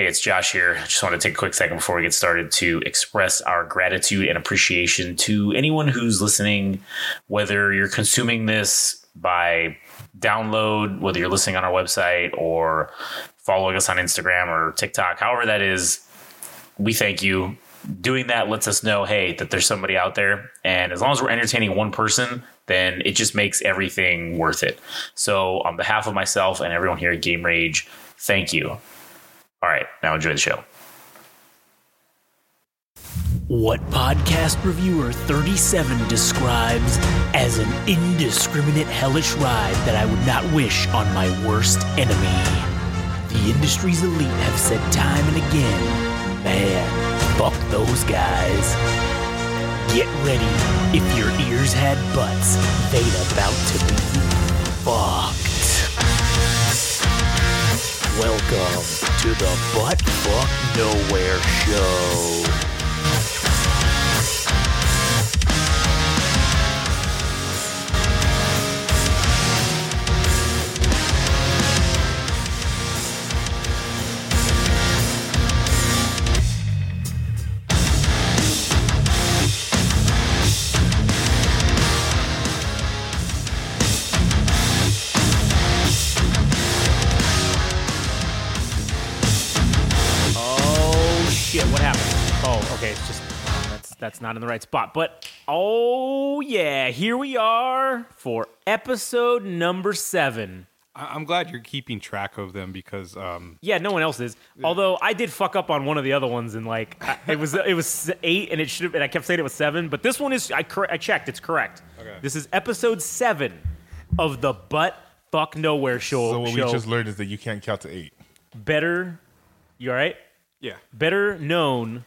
Hey, it's Josh here. I just want to take a quick second before we get started to express our gratitude and appreciation to anyone who's listening, whether you're consuming this by download, whether you're listening on our website or following us on Instagram or TikTok, however that is. We thank you. Doing that lets us know, hey, that there's somebody out there. And as long as we're entertaining one person, then it just makes everything worth it. So, on behalf of myself and everyone here at Game Rage, thank you. All right, now enjoy the show. What podcast reviewer 37 describes as an indiscriminate hellish ride that I would not wish on my worst enemy. The industry's elite have said time and again, man, fuck those guys. Get ready. If your ears had butts, they'd about to be fucked. Welcome to the Butt Fuck Nowhere Show. That's not in the right spot. But oh yeah, here we are for episode number seven. I- I'm glad you're keeping track of them because um, Yeah, no one else is. Although I did fuck up on one of the other ones, and like I, it was it was eight, and it should have. And I kept saying it was seven, but this one is I cor- I checked. It's correct. Okay. This is episode seven of the butt fuck nowhere show. So what show. we just learned is that you can't count to eight. better. You all right? yeah, better known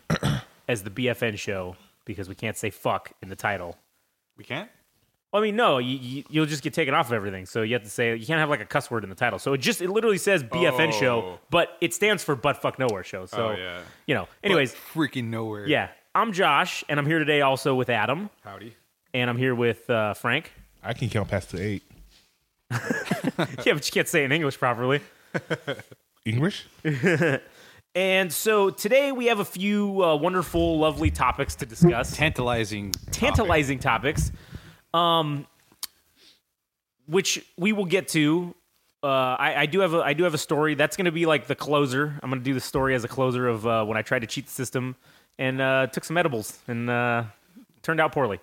as the BFN show because we can't say fuck in the title. we can't. Well, I mean, no, you, you, you'll just get taken off of everything. So you have to say you can't have like a cuss word in the title. So it just it literally says BFN show, Oh. but it stands for butt fuck nowhere show. So Oh, yeah. you know. Anyways, But freaking nowhere. yeah, I'm Josh, and I'm here today also with Adam, Howdy. and I'm here with uh, Frank. I can count past to eight. yeah, but you can't say it in English properly. English? And so today we have a few uh, wonderful, lovely topics to discuss. Tantalizing. tantalizing topics, um, which we will get to. Uh, I, I do have a I do have a story that's going to be like the closer. I'm going to do the story as a closer of uh, when I tried to cheat the system and uh, took some edibles and uh, turned out poorly.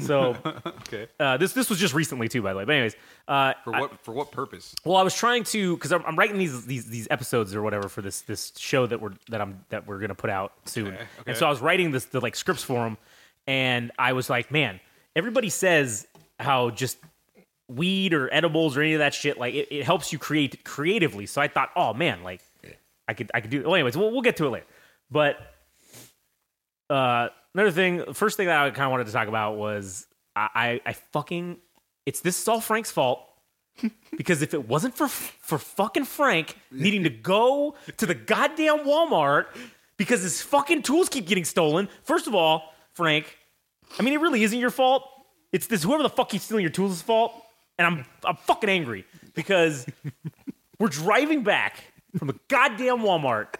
So Okay. uh, this this was just recently too, by the way. But anyways, uh, For what? for what purpose? well, I was trying to because I'm, I'm writing these these these episodes or whatever for this this show that we're that I'm that we're gonna put out soon. Okay, And so I was writing this the like scripts for them, and I was like, man, everybody says how just weed or edibles or any of that shit like it, it helps you create creatively. So I thought, oh man, like I could I could do. Well, anyways, we'll we'll get to it later. But uh, another thing, first thing that I kind of wanted to talk about was I, I, I fucking it's this is all Frank's fault because if it wasn't for for fucking Frank needing to go to the goddamn Walmart because his fucking tools keep getting stolen. First of all, Frank, I mean it really isn't your fault. It's this whoever the fuck keeps stealing your tools' fault, and I'm I'm fucking angry because we're driving back from the goddamn Walmart,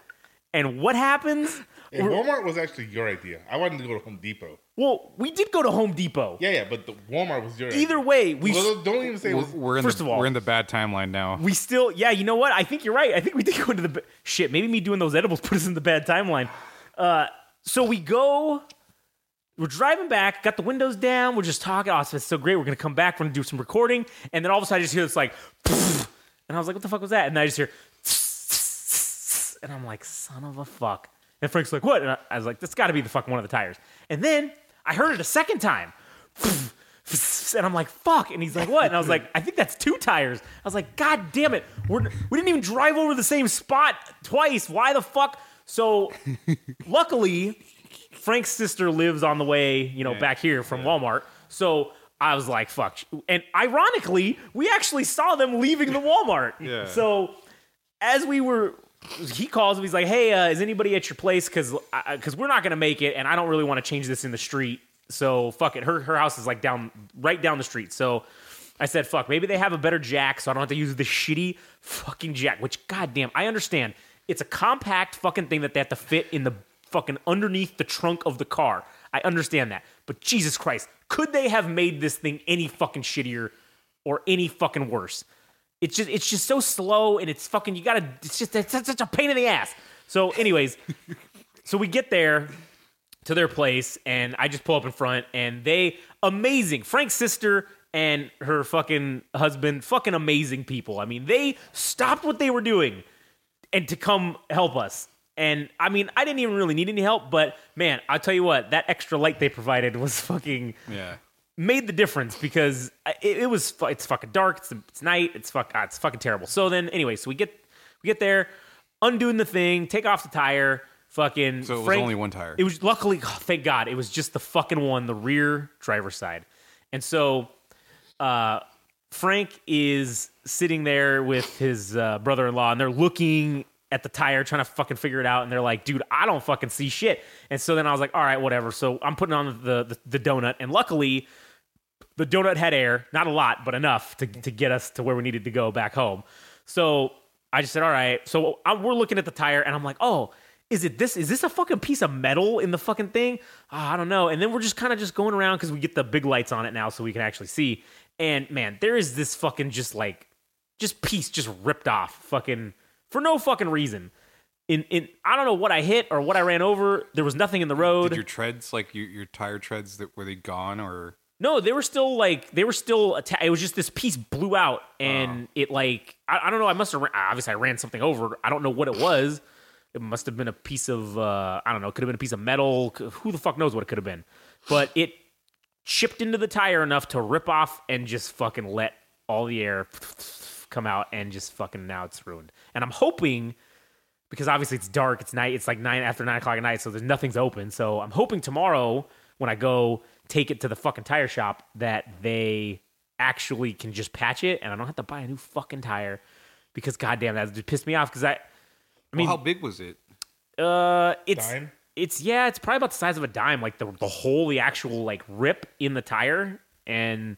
and what happens? And Walmart was actually your idea. I wanted to go to Home Depot. Well, we did go to Home Depot. Yeah, yeah, but the Walmart was your Either idea. way, we Well, don't even say We're, we're in First the, of all- we're in the bad timeline now. we still yeah you know what i think you're right i think we did go into the ba- shit maybe me doing those edibles put us in the bad timeline uh so we go we're driving back got the windows down we're just talking oh it's so great we're gonna come back we're gonna do some recording and then all of a sudden i just hear this like and i was like what the fuck was that and then i just hear and i'm like son of a fuck and frank's like what and i, I was like that's gotta be the fucking one of the tires and then i heard it a second time and I'm like, fuck. And he's like, what? And I was like, I think that's two tires. I was like, God damn it. We're, we didn't even drive over the same spot twice. Why the fuck? So luckily, Frank's sister lives on the way, you know, back here from Walmart. So I was like, fuck. And ironically, we actually saw them leaving the Walmart. Yeah. So as we were he calls him he's like hey uh, is anybody at your place because because we're not gonna make it and i don't really want to change this in the street so fuck it her her house is like down right down the street so i said fuck maybe they have a better jack so i don't have to use the shitty fucking jack which goddamn i understand It's a compact fucking thing that they have to fit in the fucking underneath the trunk of the car. I understand that. But Jesus Christ, could they have made this thing any fucking shittier or any fucking worse? It's just it's just so slow and it's fucking you gotta it's just it's such a pain in the ass. So, anyways, so we get there to their place and I just pull up in front and they amazing. Frank's sister and her fucking husband, fucking amazing people. I mean, they stopped what they were doing and to come help us. And I mean, I didn't even really need any help, but man, I'll tell you what, that extra light they provided was fucking Yeah. Made the difference because it, it was it's fucking dark. It's, it's night. It's fuck. ah, it's fucking terrible. So then, anyway, so we get we get there, undoing the thing, take off the tire. Fucking. So it was Frank- only one tire. It was luckily, oh, thank God, it was just the fucking one, the rear driver's side. And so, uh, Frank is sitting there with his uh, brother-in-law, and they're looking at the tire, trying to fucking figure it out. And they're like, "Dude, I don't fucking see shit." And so then I was like, "All right, whatever." So I'm putting on the the, the donut, and luckily, the donut had air, not a lot, but enough to to get us to where we needed to go back home. So I just said, "All right." So i we're looking at the tire, and I'm like, "Oh." Is it this? Is this a fucking piece of metal in the fucking thing? Ah, I don't know. And then we're just kind of just going around because we get the big lights on it now, so we can actually see. And man, there is this fucking just like just piece just ripped off, fucking for no fucking reason. In in I don't know what I hit or what I ran over. There was nothing in the road. Did your treads, like your, your tire treads, that were they gone or? No, they were still like they were still. Atta- it was just this piece blew out, and it like I, I don't know. I must have ran, obviously I ran something over. I don't know what it was. It must have been a piece of uh, I don't know. It could have been a piece of metal. Who the fuck knows what it could have been? But it chipped into the tire enough to rip off and just fucking let all the air come out, and just fucking now it's ruined. And I'm hoping because obviously it's dark, it's night, it's like nine after nine o'clock at night, so there's nothing's open. So I'm hoping tomorrow when I go take it to the fucking tire shop that they actually can just patch it and I don't have to buy a new fucking tire because goddamn that just pissed me off because I I mean well, how big was it? uh it's Dime? it's yeah it's probably about the size of a dime like the the hole the actual like rip in the tire and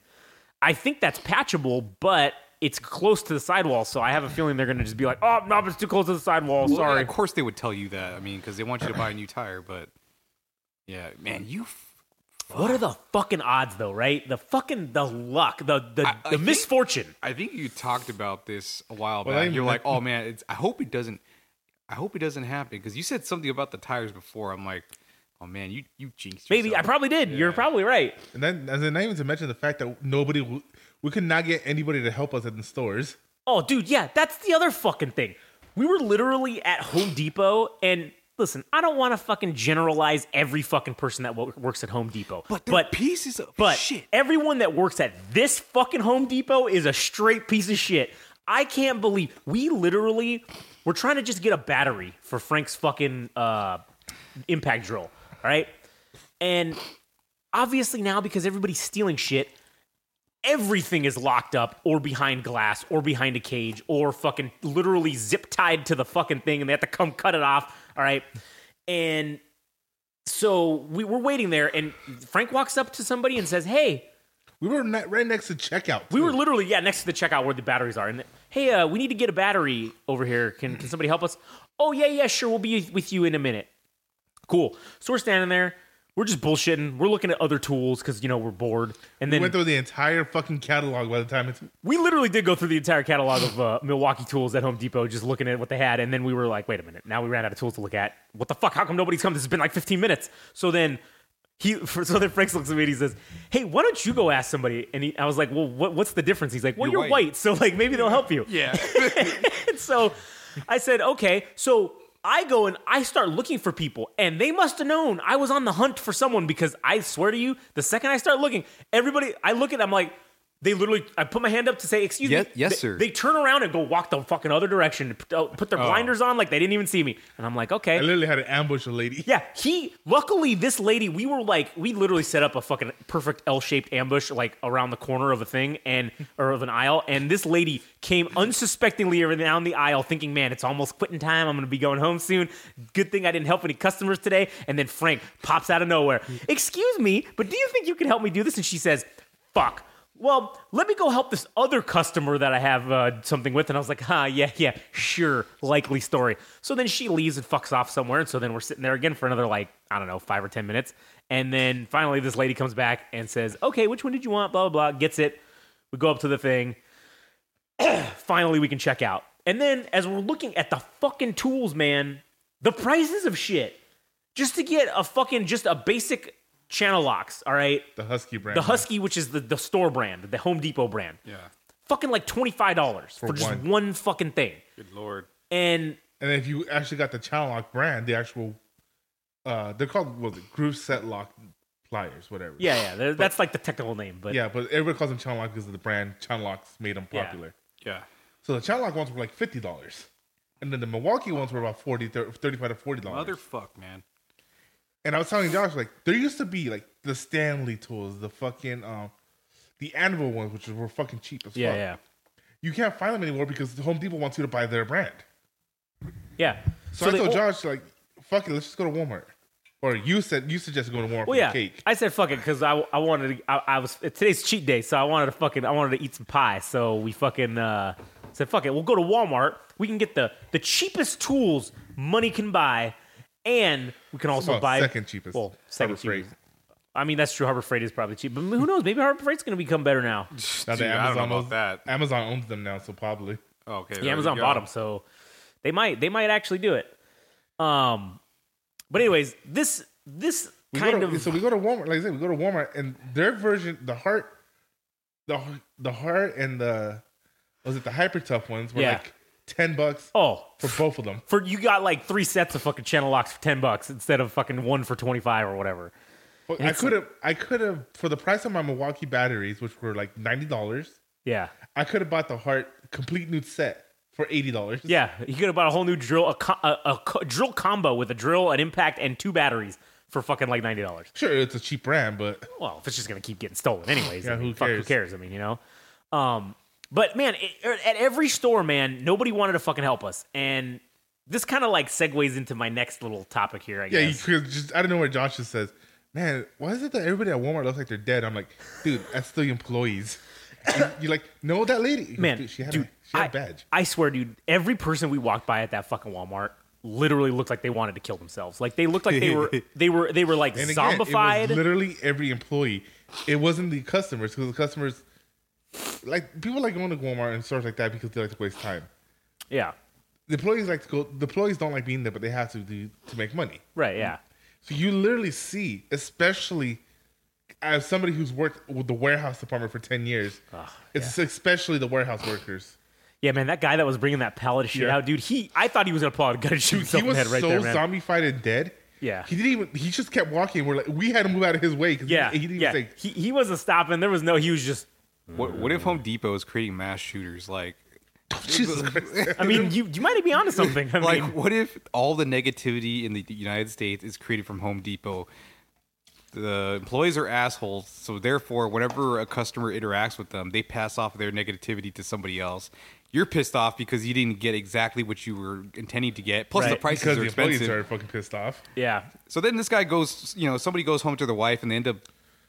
I think that's patchable but it's close to the sidewall so I have a feeling they're gonna just be like oh no it's too close to the sidewall Well, sorry Of course they would tell you that. I mean, because they want you to buy a new tire. But yeah, man, you. f- What are the fucking odds, though? Right? The fucking the luck, the the, I- I the think- misfortune. I think you talked about this a while back. even You're like, like- oh man, it's. I hope it doesn't. I hope it doesn't happen because you said something about the tires before. I'm like, oh man, you you jinxed. Maybe I probably did. You're probably right. And then, and then not even to mention the fact that nobody, w- we could not get anybody to help us at the stores. Oh, dude, yeah, that's the other fucking thing. We were literally at Home Depot, and listen, I don't want to fucking generalize every fucking person that works at Home Depot, But, but pieces of But shit. everyone that works at this fucking Home Depot is a straight piece of shit. I can't believe we literally we're trying to just get a battery for Frank's fucking uh, impact drill, all right? And obviously now because everybody's stealing shit, everything is locked up or behind glass or behind a cage or fucking literally zip tied to the fucking thing and they have to come cut it off, all right? And so we were waiting there and Frank walks up to somebody and says, "Hey, We were ne- right next to checkout. we were literally yeah next to the checkout where the batteries are. And hey, uh, we need to get a battery over here. Can can somebody help us? Oh yeah, yeah, sure. We'll be with you in a minute. Cool. So we're standing there. We're just bullshitting. We're looking at other tools because you know we're bored. And then We went through the entire fucking catalog by the time it's. we literally did go through the entire catalog of uh, Milwaukee tools at Home Depot, just looking at what they had, and then we were like, "Wait a minute! Now we ran out of tools to look at. What the fuck? How come nobody's come? This has been like 15 minutes." So then he, so then Frank looks at me and he says, "Hey, why don't you go ask somebody?" And he, I was like, "Well, what, what's the difference?" He's like, "Well, you're, You're white. white. so like maybe they'll help you." Yeah. And so I said, okay. So I go and I start looking for people, and they must have known I was on the hunt for someone because I swear to you, the second I start looking, everybody, I look at, I'm like, they literally, I put my hand up to say, excuse Yes- me. yes, They- sir. They turn around and go walk the fucking other direction, put, uh, put their blinders on like they didn't even see me. And I'm like, okay. I literally had to ambush a lady. Yeah, he luckily this lady, we were like we literally set up a fucking perfect L-shaped ambush like around the corner of a thing and or of an aisle and this lady came unsuspectingly down the aisle thinking, "Man, it's almost quitting time. I'm going to be going home soon. Good thing I didn't help any customers today." And then Frank pops out of nowhere. "Excuse me, but do you think you can help me do this?" And she says, "Fuck. Well, let me go help this other customer that I have uh, something with. And I was like, ah, yeah, yeah, sure, likely story. So then she leaves and fucks off somewhere. And so then we're sitting there again for another, like, I don't know, five or 10 minutes. And then finally, this lady comes back and says, okay, which one did you want? Blah, blah, blah. Gets it. We go up to the thing. finally, we can check out. And then as we're looking at the fucking tools, man, the prices of shit. Just to get a fucking, just a basic channel locks, all right? The Husky brand. The Husky, which is the, the store brand, the Home Depot brand. Yeah. Fucking like $25 for, For just one. one fucking thing. Good lord. And And if you actually got the channel lock brand, the actual, uh, they're called what was it, groove set lock pliers, whatever. yeah, yeah, there- that's like the technical name. But yeah, but everybody calls them channel lock because of the brand channel locks made them popular. Yeah. So the channel lock ones were like fifty dollars, and then the Milwaukee ones were about 40, 35 to forty dollars. Motherfuck, man. And I was telling Josh, like, there used to be like the Stanley tools, the fucking um, the Anvil ones, which were fucking cheap as yeah, fuck. yeah. You can't find them anymore because Home Depot wants you to buy their brand. Yeah. So, I they told Josh, like, fuck it, let's just go to Walmart. Or you said you suggested going to Walmart Well, for yeah. cake. I said fuck it because I, I wanted to. I, I was today's cheat day, so I wanted to fucking I wanted to eat some pie. So we fucking uh, said fuck it. We'll go to Walmart. We can get the the cheapest tools money can buy, and we can also buy second cheapest. Well, second Harbor Freight. cheapest. I mean, that's true. Harbor Freight is probably cheap, but who knows? Maybe Harbor Freight's going to become better now. Now Dude, that I don't know Amazon about owns, that. Amazon owns them now, so probably. Oh, okay. Yeah, there Amazon go. bought them, so they might they might actually do it. Um, but anyways, this this We kind to, of so we go to Walmart. Like I said, we go to Walmart, and their version, the Hart, the the Hart, and the was it the hyper tough ones were Yeah. like ten bucks oh for both of them. for you got like three sets of fucking channel locks for ten bucks instead of fucking one for twenty five or whatever. But I could have, I could have, for the price of my Milwaukee batteries, which were like ninety dollars, Yeah, I could have bought the Hart complete new set for eighty dollars. yeah. You could have bought a whole new drill, a, co- a, a co- drill combo with a drill, an impact, and two batteries for fucking like ninety dollars. sure, it's a cheap brand, but Well, if it's just gonna keep getting stolen anyways, Yeah, I mean, who fuck, who cares? cares? I mean, you know. Um, but man, it, er, at every store, man, nobody wanted to fucking help us, and this kind of like segues into my next little topic here. I yeah, guess. could just I don't know where Josh just says, man, why is it that everybody at Walmart looks like they're dead? I'm like, dude, that's the employees. And you're like, no, that lady, man, dude, she had dude, a, she had I, a badge. I swear, dude, every person we walked by at that fucking Walmart literally looked like they wanted to kill themselves. Like they looked like they were they were they were like And again, zombified. literally every employee. It wasn't the customers because the customers, like people like going to Walmart and stores like that because they like to waste time. yeah, The employees like to go. The employees don't like being there, but they have to do to make money. right. Yeah, So you literally see, especially as somebody who's worked with the warehouse department for ten years, it's especially the warehouse workers. yeah, man. That guy that was bringing that pallet of shit Yeah. out, dude. He, I thought he was gonna pull out a gun and shoot He himself in was the head right so there, man. zombified and dead. Yeah. he didn't even. He just kept walking. We're like, we had to move out of his way because yeah, he, he didn't yeah. even say. he he wasn't stopping. There was no. He was just. What, what if Home Depot is creating mass shooters? Like, I mean, you you might be onto something. I like mean, what if all the negativity in the United States is created from Home Depot? The employees are assholes, so therefore, whenever a customer interacts with them, they pass off their negativity to somebody else. You're pissed off because you didn't get exactly what you were intending to get. Plus, the Right. prices because are the employees expensive. are fucking pissed off. yeah, So then this guy goes, you know, somebody goes home to their wife and they end up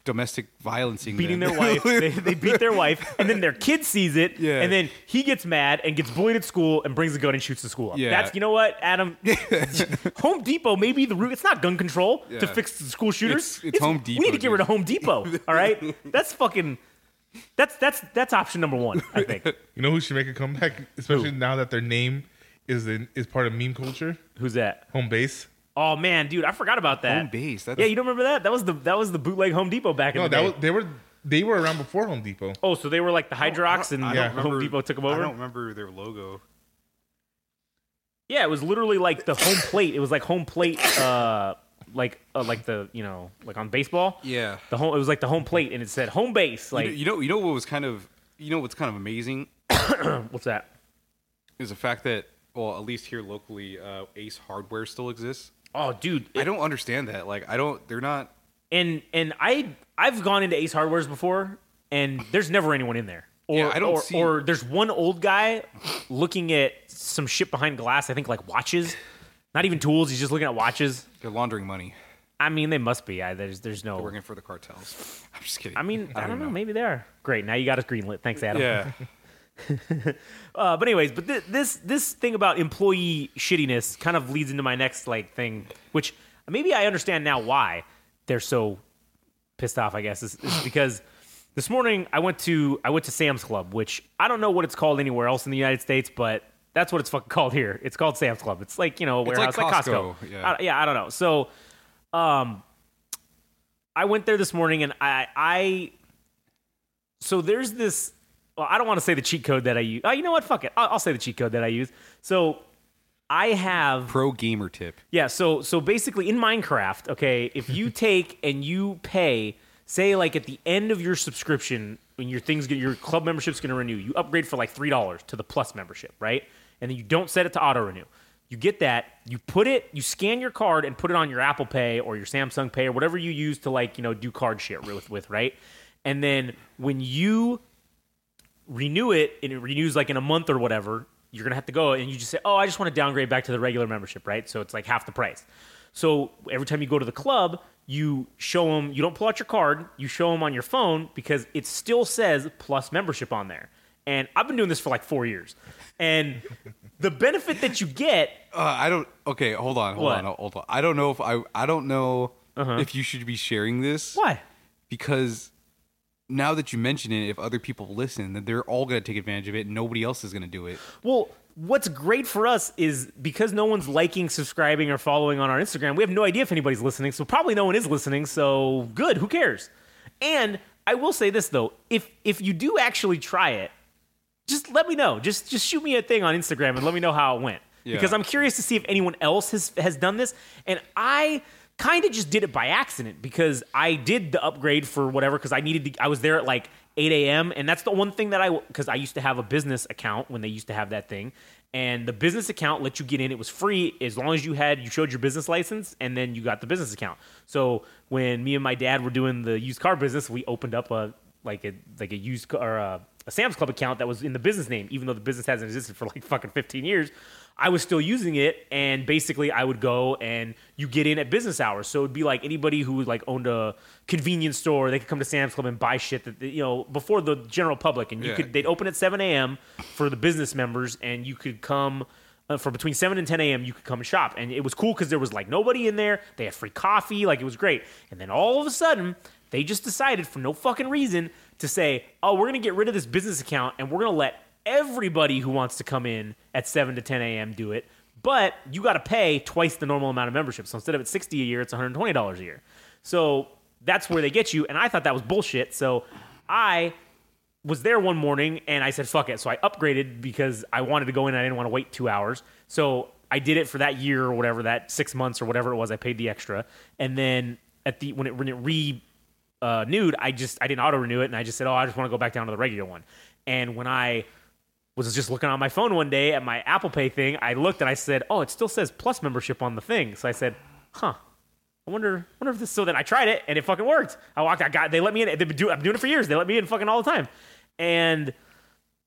domestic violence beating them. their wife. they, they beat their wife, and then their kid sees it, Yeah. and then he gets mad and gets bullied at school and brings a gun and shoots the school up. Yeah. That's you know what, Adam. Home Depot may be the root. It's not gun control to fix the school shooters. It's- it's Home Depot. We need to get rid of. Home Depot. All right, that's fucking. That's that's that's option number one. I think. You know who should make a comeback, especially now that their name is in, is part of meme culture. Who's that? Home base. Oh man, dude, I forgot about that. Home base. That's Yeah, you don't remember that? That was the that was the bootleg Home Depot back in No, the that day. was they were they were around before Home Depot. oh, so they were like the Hydrox, and I Yeah. don't Home remember- Depot took them over. I don't remember their logo. Yeah, it was literally like the home plate. It was like home plate, uh, like uh, like the you know like on baseball. Yeah. The home. It was like the home plate, and it said home base. You Like know, you know, you know what was kind of, you know, what's kind of amazing what's that? is the fact that, well, at least here locally, uh, Ace Hardware still exists. Oh, dude. I don't understand that. Like, I don't. They're not. and and I I've gone into Ace Hardware's before, and there's never anyone in there. Or, Yeah, I don't or, see- or there's one old guy looking at some shit behind glass. I think like watches, not even tools. He's just looking at watches. They're laundering money. I mean, they must be. I, there's there's no. Working for the cartels. I'm just kidding. I mean, I don't, even know. Maybe they are. Great. Now you got us greenlit. Thanks, Adam. Yeah. Uh, but anyways, but th- this this thing about employee shittiness kind of leads into my next like thing, which maybe I understand now why they're so pissed off. I guess is, is because this morning I went to I went to Sam's Club, which I don't know what it's called anywhere else in the United States, but that's what it's fucking called here. It's called Sam's Club. It's like you know a It's warehouse, like like Costco, Costco. yeah. I, yeah, I don't know. So, um, I went there this morning and I I so there's this. Well, I don't want to say the cheat code that I use. Oh, you know what? Fuck it. I'll, I'll say the cheat code that I use. So I have Pro gamer tip. yeah. So so basically in Minecraft, okay, if you take and you pay, say like at the end of your subscription, when your things get your club membership's going to renew, you upgrade for like three dollars to the plus membership, right? And then you don't set it to auto renew. You get that, you put it, you scan your card and put it on your Apple Pay or your Samsung Pay or whatever you use to like, you know, do card shit with, with right? And then when you renew it and it renews like in a month or whatever, you're gonna have to go and you just say, "Oh, I just want to downgrade back to the regular membership," right? So it's like half the price. So every time you go to the club, you show them. You don't pull out your card. You show them on your phone because it still says plus membership on there. And I've been doing this for like four years, and the benefit that you get Uh, I don't. Okay, hold on, hold What? on, hold on. I don't know if I. I don't know if you should be sharing this. why? Because now that you mention it, if other people listen, then they're all going to take advantage of it. and Nobody else is going to do it. Well, what's great for us is because no one's liking, subscribing, or following on our Instagram, we have no idea if anybody's listening. So probably no one is listening. So good, who cares? And I will say this though, if if you do actually try it, just let me know. Just just shoot me a thing on Instagram and let me know how it went. Yeah. Because I'm curious to see if anyone else has has done this. And I kind of just did it by accident because I did the upgrade for whatever because I needed to. I was there at like 8 a.m. and that's the one thing that I because I used to have a business account when they used to have that thing. And the business account let you get in. It was free as long as you had you showed your business license, and then you got the business account. So when me and my dad were doing the used car business, we opened up a like a like a used car or a, a Sam's Club account that was in the business name, even though the business hasn't existed for like fucking 15 years. I was still using it, and basically I would go and you get in at business hours. So it'd be like anybody who like owned a convenience store, they could come to Sam's Club and buy shit that you know before the general public, and you Yeah. could they'd open at 7 a.m. for the business members, and you could come. Uh, for between 7 and 10 a.m., you could come and shop. And it was cool because there was like nobody in there. They had free coffee. Like it was great. And then all of a sudden, they just decided for no fucking reason to say, oh, we're going to get rid of this business account and we're going to let everybody who wants to come in at 7 to 10 a.m. do it. But you got to pay twice the normal amount of membership. So instead of at 60 a year, it's $120 a year. So that's where they get you. And I thought that was bullshit. So I was there one morning and I said, fuck it. So I upgraded because I wanted to go in I didn't want to wait two hours. So I did it for that year or whatever, that six months or whatever it was. I paid the extra. And then at the, when it, when it re, uh, nude, I just, I didn't auto renew it. And I just said, oh, I just want to go back down to the regular one. And when I was just looking on my phone one day at my Apple Pay thing, I looked and I said, oh, it still says plus membership on the thing. So I said, huh. I wonder, wonder if this. So then I tried it and it fucking worked. I walked. I got. They let me in. They've been doing. I'm doing it for years. They let me in fucking all the time, and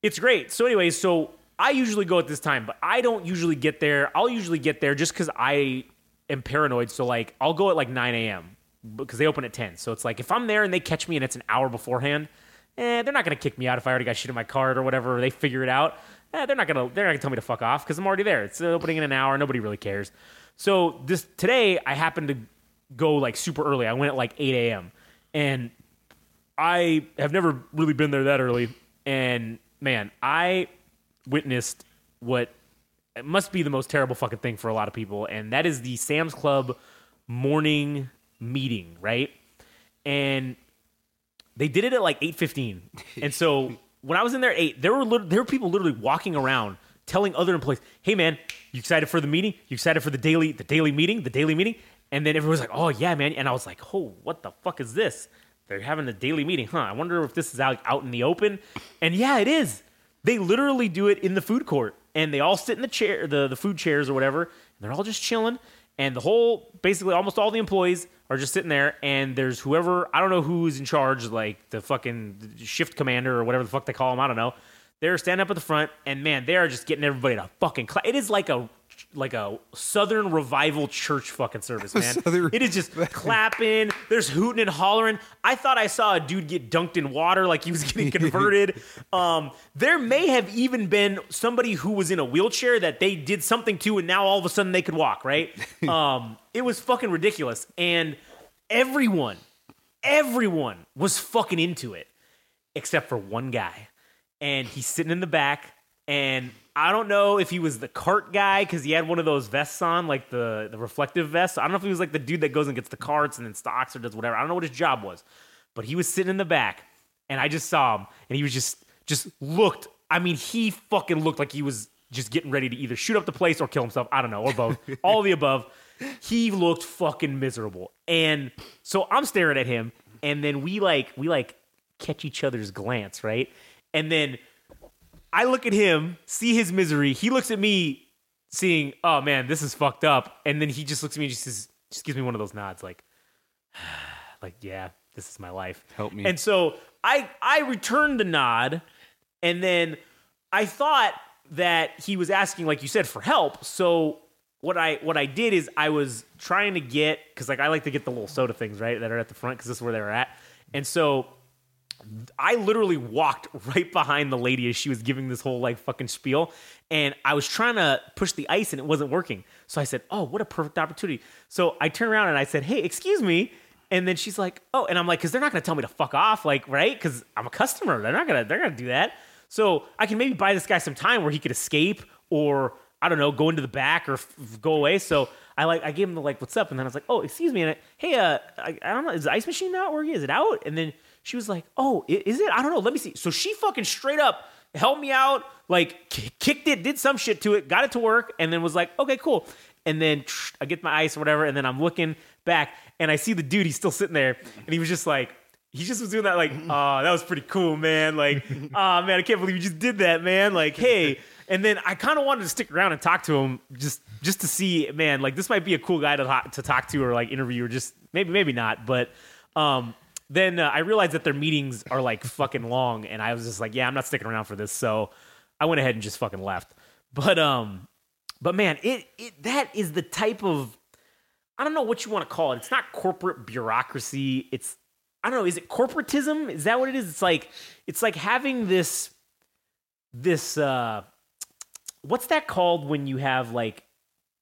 it's great. So, anyways, so I usually go at this time, but I don't usually get there. I'll usually get there just because I am paranoid. So, like, I'll go at like 9 a.m. because they open at 10. So it's like if I'm there and they catch me and it's an hour beforehand, eh, they're not gonna kick me out if I already got shit in my card or whatever. They figure it out. Eh, they're not gonna. They're not gonna tell me to fuck off because I'm already there. It's opening in an hour. Nobody really cares. So this today, I happened to go like super early. I went at like 8 a.m. and I have never really been there that early. And man, I witnessed what must be the most terrible fucking thing for a lot of people, and that is the Sam's Club morning meeting, right? And they did it at like 8:15. And so when I was in there at 8, there were there were people literally walking around telling other employees, "Hey man, you excited for the meeting? You excited for the daily the daily meeting? The daily meeting?" And then everyone's like, "Oh yeah, man." And I was like, "Oh, what the fuck is this? They're having a daily meeting, huh? I wonder if this is out out in the open." And yeah, it is. They literally do it in the food court, and they all sit in the chair, the the food chairs or whatever, and they're all just chilling. And the whole, basically, almost all the employees are just sitting there, and there's whoever I don't know who's in charge, like the fucking shift commander or whatever the fuck they call him. I don't know. They're standing up at the front, and man, they are just getting everybody to fucking clap. It is like a like a Southern revival church fucking service, man. Southern- it is just clapping. There's hooting and hollering. I thought I saw a dude get dunked in water like he was getting converted. um, there may have even been somebody who was in a wheelchair that they did something to, and now all of a sudden they could walk. Right? um, it was fucking ridiculous, and everyone, everyone was fucking into it except for one guy. And he's sitting in the back. And I don't know if he was the cart guy because he had one of those vests on, like the, the reflective vest. I don't know if he was like the dude that goes and gets the carts and then stocks or does whatever. I don't know what his job was. But he was sitting in the back and I just saw him and he was just just looked. I mean, he fucking looked like he was just getting ready to either shoot up the place or kill himself. I don't know, or both. All the above. He looked fucking miserable. And so I'm staring at him, and then we like we like catch each other's glance, right? And then I look at him, see his misery. He looks at me, seeing, oh man, this is fucked up. And then he just looks at me and just says, just gives me one of those nods, like, like, yeah, this is my life. Help me. And so I I returned the nod, and then I thought that he was asking, like you said, for help. So what I what I did is I was trying to get because like I like to get the little soda things right that are at the front because this is where they were at, and so I literally walked right behind the lady as she was giving this whole like fucking spiel. And I was trying to push the ice and it wasn't working. So I said, Oh, what a perfect opportunity. So I turned around and I said, Hey, excuse me. And then she's like, Oh, and I'm like, Cause they're not gonna tell me to fuck off, like, right? Cause I'm a customer. They're not gonna, they're gonna do that. So I can maybe buy this guy some time where he could escape or I don't know, go into the back or f- go away. So I like I gave him the like, what's up? And then I was like, oh, excuse me. And I, hey, uh, I, I don't know, is the ice machine not working? Is it out? And then she was like, oh, is it? I don't know. Let me see. So she fucking straight up helped me out, like kicked it, did some shit to it, got it to work, and then was like, okay, cool. And then I get my ice or whatever, and then I'm looking back and I see the dude. He's still sitting there, and he was just like. He just was doing that like, oh, that was pretty cool, man. Like, oh man, I can't believe you just did that, man. Like, hey. And then I kind of wanted to stick around and talk to him just just to see, man, like this might be a cool guy to talk, to talk to or like interview or just maybe maybe not. But um, then uh, I realized that their meetings are like fucking long, and I was just like, yeah, I'm not sticking around for this. So I went ahead and just fucking left. But um, but man, it it that is the type of I don't know what you want to call it. It's not corporate bureaucracy. It's I don't know. Is it corporatism? Is that what it is? It's like it's like having this this uh what's that called when you have like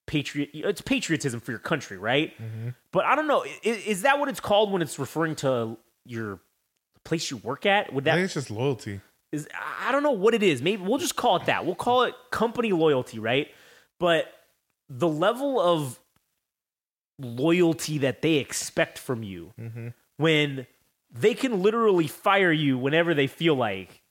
patriot it's patriotism for your country right mm-hmm. but i don't know is, is that what it's called when it's referring to your place you work at would I that think it's just loyalty. is I don't know what it is. Maybe we'll just call it that. We'll call it company loyalty, right? But the level of loyalty that they expect from you mm-hmm. when they can literally fire you whenever they feel like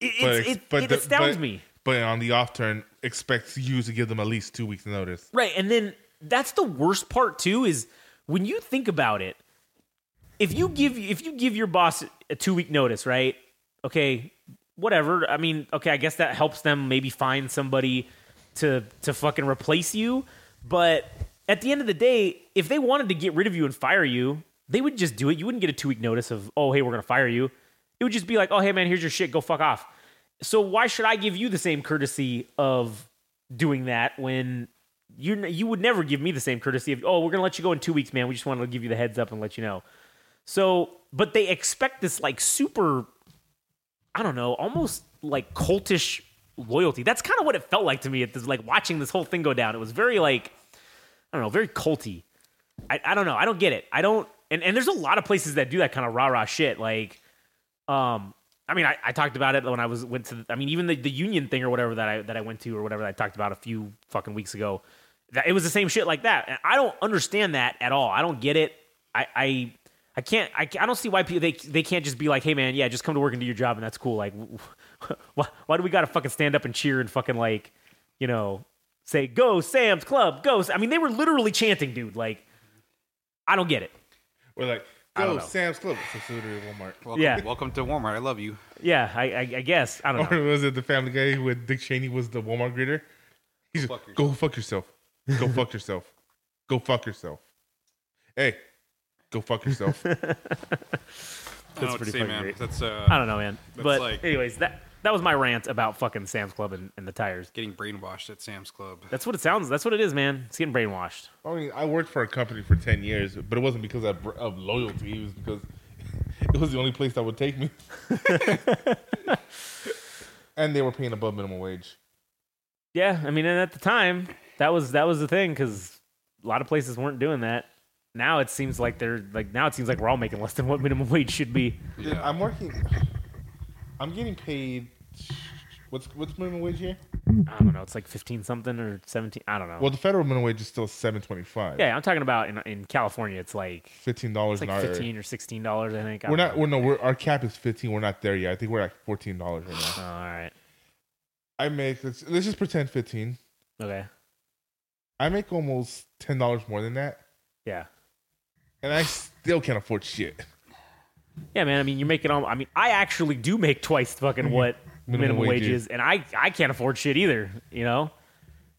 it, But it's, it, but it the- astounds but- me. But on the off turn, expects you to give them at least two weeks notice. Right. And then that's the worst part too is when you think about it, if you give if you give your boss a two week notice, right? Okay, whatever. I mean, okay, I guess that helps them maybe find somebody to to fucking replace you. But at the end of the day, if they wanted to get rid of you and fire you, they would just do it. You wouldn't get a two week notice of, oh hey, we're gonna fire you. It would just be like, oh hey man, here's your shit, go fuck off. So why should I give you the same courtesy of doing that when you you would never give me the same courtesy of oh we're gonna let you go in two weeks man. We just wanted to give you the heads up and let you know. So but they expect this like super i don't know almost like cultish loyalty. That's kind of what it felt like to me at this like watching this whole thing go down. It was very like i don't know very culty. I, I don't know. I don't get it. I don't and, and there's a lot of places that do that kind of rah-rah shit. Like um I mean, I, I talked about it when I was went to. I mean, even the, the union thing or whatever that I that I went to or whatever I talked about a few fucking weeks ago. That it was the same shit like that, and I don't understand that at all. I don't get it. I I, I can't. I, I don't see why people they they can't just be like, hey man, yeah, just come to work and do your job and that's cool. Like, why why do we got to fucking stand up and cheer and fucking like, you know, say go Sam's Club, go. I mean, they were literally chanting, dude. Like, I don't get it. We're like, I don't know. Sam's Club. It's a subsidiary of Walmart. Welcome, Yeah. welcome to Walmart. I love you. Yeah, I I, I guess I don't know. Or was it the Family Guy with Dick Cheney was the Walmart greeter? He's fuck like, go fuck yourself. Go fuck yourself. Go fuck yourself. Hey, go fuck yourself. That's pretty say, fucking man. great. That's uh, I don't know, man. That's But like- anyways, that that was my rant about fucking Sam's Club and, and the tires. Getting brainwashed at Sam's Club. That's what it sounds. That's what it is, man. It's getting brainwashed. I mean, I worked for a company for ten years, but it wasn't because of, of loyalty. It was because it was the only place that would take me, and they were paying above minimum wage. Yeah, I mean, and at the time, that was that was the thing because a lot of places weren't doing that. Now it seems like they're like now it seems like we're all making less than what minimum wage should be. Dude, I'm working. I'm getting paid. What's what's minimum wage here? I don't know. It's like fifteen something or seventeen. I don't know. Well, the federal minimum wage is still seven twenty five. yeah, I'm talking about in in California. It's like fifteen dollars an like hour. fifteen or sixteen dollars. I think. I We're not. We're no. We're, our cap is fifteen. We're not there yet. I think we're at fourteen dollars right now. Oh, all right. I make. Let's, let's just pretend fifteen. Okay. I make almost ten dollars more than that, Yeah. and I still can't afford shit. Yeah, man. I mean, you're making all. I mean, I actually do make twice fucking what minimum, Minimum wage is, and I I can't afford shit either. You know,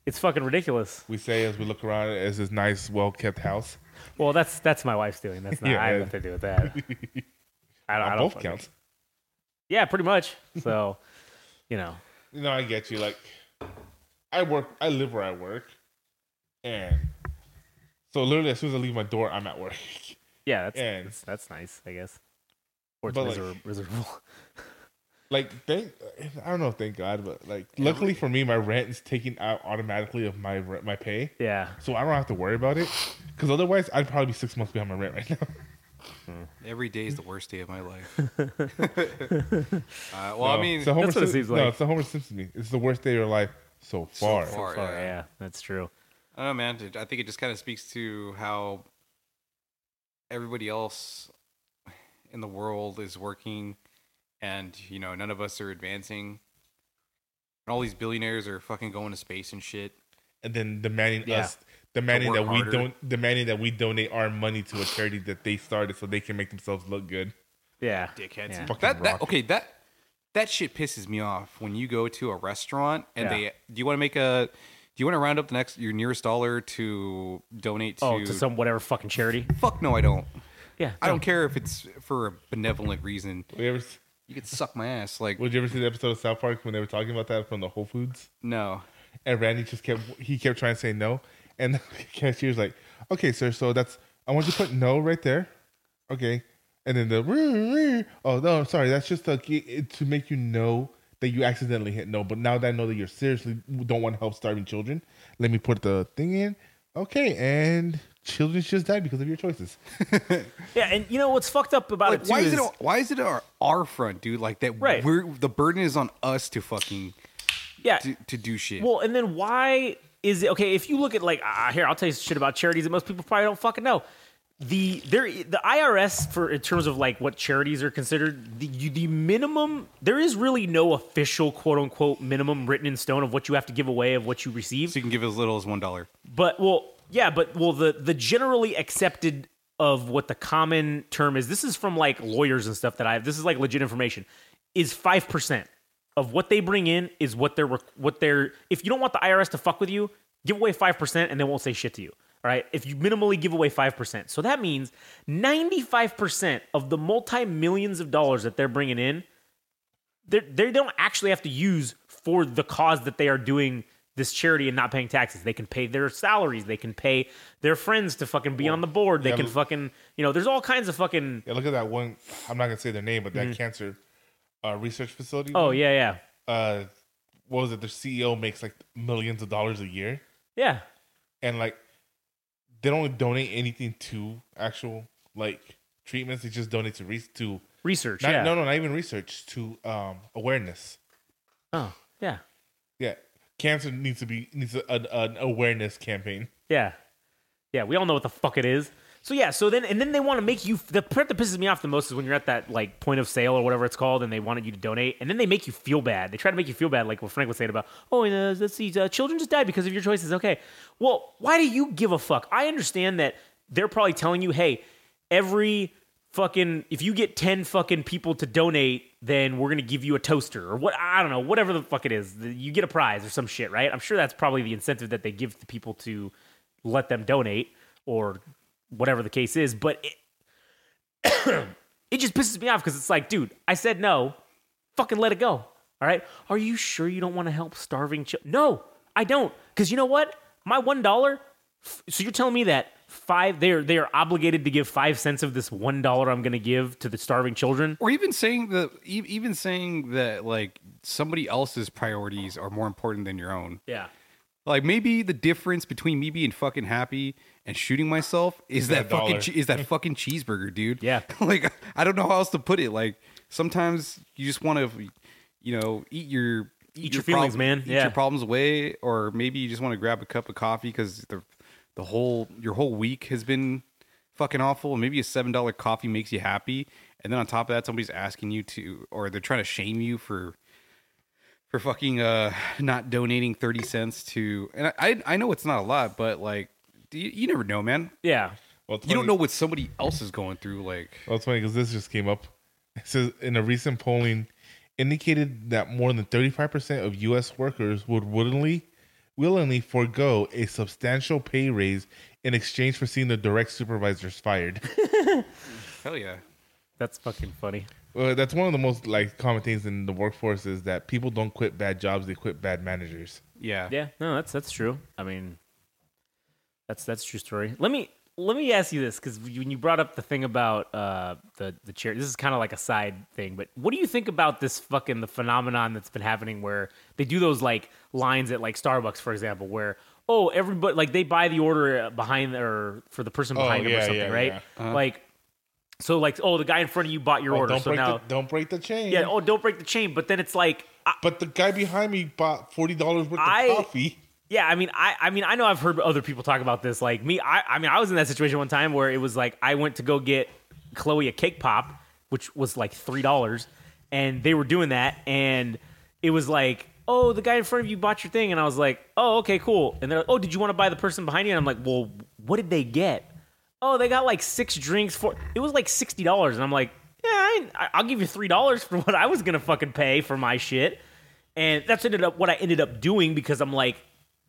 it's fucking ridiculous. We say as we look around as this nice, well kept house. Well, that's that's my wife's doing. That's not. Yeah, I have nothing to do with that. I don't. I don't both fucking- counts. Yeah, pretty much. So, you know, You know, I get you. Like, I work. I live where I work, and so literally as soon as I leave my door, I'm at work. yeah, that's And- that's, that's nice, I guess. Or it's But, like- reserv- reservable. like thank I don't know thank God, but like luckily for me, my rent is taken out automatically of my rent, my pay, yeah. so I don't have to worry about it. Because otherwise, I'd probably be six months behind my rent right now. Every day is the worst day of my life. uh, well, I mean, it's the Homer That's what it Sim- seems No, it's the Homer Simpson. me. It's the worst day of your life so far. far. Oh, yeah. yeah, that's true. I don't know, man. I think it just kind of speaks to how everybody else in the world is working, and you know, none of us are advancing. And all these billionaires are fucking going to space and shit. And then demanding Yeah. us, demanding that we harder. don't, demanding that we donate our money to a charity that they started so they can make themselves look good. Yeah. Dickheads. Yeah. That, that okay. That that shit pisses me off when you go to a restaurant and Yeah. they. Do you want to make a? Do you want to round up the next your nearest dollar to donate oh, to? Oh, to some whatever fucking charity. Fuck no, I don't. Yeah. I don't care if it's for a benevolent reason. Would you, ever, You could suck my ass. Like would you ever see the episode of South Park when they were talking about that from the Whole Foods? no. And Randy just kept he kept trying to say no, and the cashier was like, "Okay, sir, so that's I want you to put no right there, okay." And then the oh no, I'm sorry, that's just to to make you know that you accidentally hit no. But now that I know that you're seriously don't want to help starving children, let me put the thing in. Okay, and children just died because of your choices. Yeah, and you know what's fucked up about Like, it too why is is, it? Why is it our, our front, dude? Like that. Right. We're the burden is on us to fucking yeah. to, to do shit. Well, and then why is it okay? If you look at like uh, here, I'll tell you shit about charities that most people probably don't fucking know. The there the IRS for in terms of like what charities are considered the you, the minimum there is really no official quote unquote minimum written in stone of what you have to give away of what you receive. so you can give as little as one dollar. But well, yeah, but well, the the generally accepted of what the common term is. This is from like lawyers and stuff that I. This is like legit information. Is five percent of what they bring in is what they're what they're. If you don't want the IRS to fuck with you, give away five percent and they won't say shit to you. All right. If you minimally give away five percent, so that means ninety five percent of the multi millions of dollars that they're bringing in they they don't actually have to use for the cause that they are doing this charity and not paying taxes. They can pay their salaries. They can pay their friends to fucking be on the board. They yeah, can look- fucking you know. There's all kinds of fucking. Yeah, look at that one. I'm not gonna say their name, but that cancer uh, research facility. Mm-hmm. Oh yeah, yeah, uh, what was it? Their CEO makes like millions of dollars a year, yeah. and like they don't donate anything to actual like treatments. They just donate to re- to Research. not, yeah. no, no, not even research to um awareness. Oh yeah, Yeah, cancer needs to be needs a, an, awareness campaign. yeah, yeah. We all know what the fuck it is. So yeah, so then and then they want to make you the part that pisses me off the most is when you're at that like point of sale or whatever it's called, and they wanted you to donate, and then they make you feel bad. They try to make you feel bad, like what Frank was saying about, oh, and, uh, let's see, uh, children just died because of your choices. Okay, well, why do you give a fuck? I understand that they're probably telling you, hey, every fucking if you get ten fucking people to donate, then we're gonna give you a toaster or what I don't know, whatever the fuck it is, you get a prize or some shit, right? I'm sure that's probably the incentive that they give the people to let them donate or whatever the case is. But it, it just pisses me off because it's like, dude, I said no, fucking let it go. All right. Are you sure you don't want to help starving children? No, I don't. Because you know what? My one dollar. So you're telling me that five they're they're obligated to give five cents of this one dollar I'm going to give to the starving children? Or even saying that, even saying that, like somebody else's priorities are more important than your own. Yeah. Like maybe the difference between me being fucking happy and shooting myself is that, That fucking che- is that fucking cheeseburger, dude. Yeah. like I don't know how else to put it. Like sometimes you just want to, you know, eat your Eat your feelings, man. Eat Yeah. your problems away, or maybe you just want to grab a cup of coffee because the the whole your whole week has been fucking awful. And maybe a seven dollar coffee makes you happy, and then on top of that, somebody's asking you to, or they're trying to shame you for for fucking uh not donating 30 cents to and I I, I know it's not a lot but like you, you never know man Yeah. Well, you don't know what somebody else is going through like Well, it's funny because this just came up. It says in a recent polling indicated that more than 35% of U.S. workers would willingly willingly forego a substantial pay raise in exchange for seeing their direct supervisors fired. hell yeah That's fucking funny. well, that's one of the most like common things in the workforce is that people don't quit bad jobs; they quit bad managers. yeah Yeah, no, that's that's true. I mean, that's that's a true story. Let me let me ask you this because when you brought up the thing about uh, the the chair, this is kind of like a side thing. But what do you think about this fucking the phenomenon that's been happening where they do those like lines at like Starbucks, for example, where oh everybody like they buy the order behind or for the person Oh, behind them or something, yeah, right? yeah. Like. So like, oh, the guy in front of you bought your Oh, order, don't so break now, the don't break the chain. yeah, oh, don't break the chain. But then it's like, I, but the guy behind me bought forty dollars worth I- of coffee. Yeah, I mean, I, I mean, I know I've heard other people talk about this. Like me, I, I mean, I was in that situation one time where it was like I went to go get Chloe a cake pop, which was like three dollars, and they were doing that, and it was like, oh, the guy in front of you bought your thing, and I was like, oh, okay, cool, and they're like, oh, did you want to buy the person behind you? And I'm like, well, what did they get? Oh, they got like six drinks for. It was like sixty dollars, and I'm like, yeah, I, I'll give you three dollars for what I was gonna fucking pay for my shit. And that's ended up what I ended up doing because I'm like,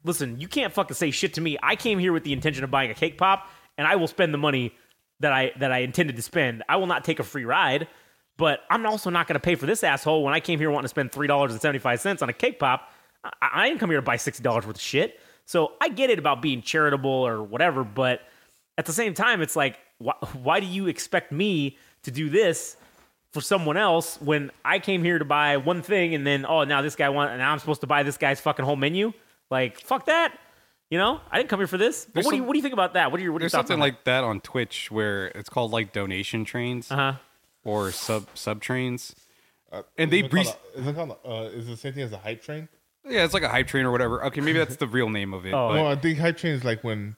listen, you can't fucking say shit to me. I came here with the intention of buying a cake pop, and I will spend the money that I that I intended to spend. I will not take a free ride, but I'm also not going to pay for this asshole when I came here wanting to spend three dollars and seventy five cents on a cake pop. I, I didn't come here to buy sixty dollars worth of shit. So I get it about being charitable or whatever, but at the same time, it's like, why, why do you expect me to do this? for someone else when I came here to buy one thing and then oh now this guy want and now I'm supposed to buy this guy's fucking whole menu. Like fuck that. You know, I didn't come here for this. But There's what do you some- what do you think about that? What are your what are your there's thoughts something on like that on twitch where it's called like donation trains Uh huh. or sub sub trains Uh, And they is it bre- a- is it called a- uh, is it the same thing as a hype train? yeah it's like a hype train or whatever okay maybe that's the real name of it Oh. but- No, I think hype train is like when,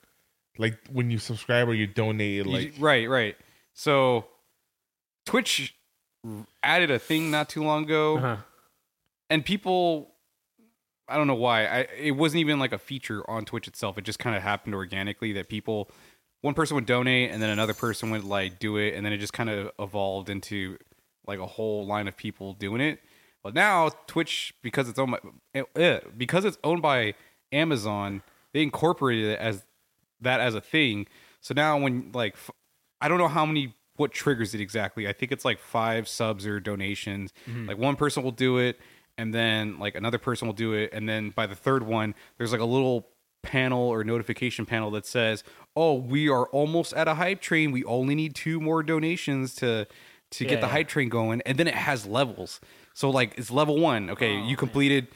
like when you subscribe or you donate. You- Like right, right. So Twitch added a thing not too long ago, Uh-huh. and people, I don't know why. I it wasn't even like a feature on Twitch itself. It just kind of happened organically that people, one person would donate, and then another person would like do it, and then it just kind of evolved into like a whole line of people doing it. But now Twitch, because it's owned by, eh, because it's owned by Amazon, they incorporated it as that as a thing. So now when like f- I don't know how many what triggers it exactly. I think it's like five subs or donations. Like one person will do it and then like another person will do it and then by the third one there's like a little panel or notification panel that says, "Oh, we are almost at a hype train. We only need two more donations to to Yeah, get the yeah. hype train going." And then it has levels. So like it's level 1. Okay, you completed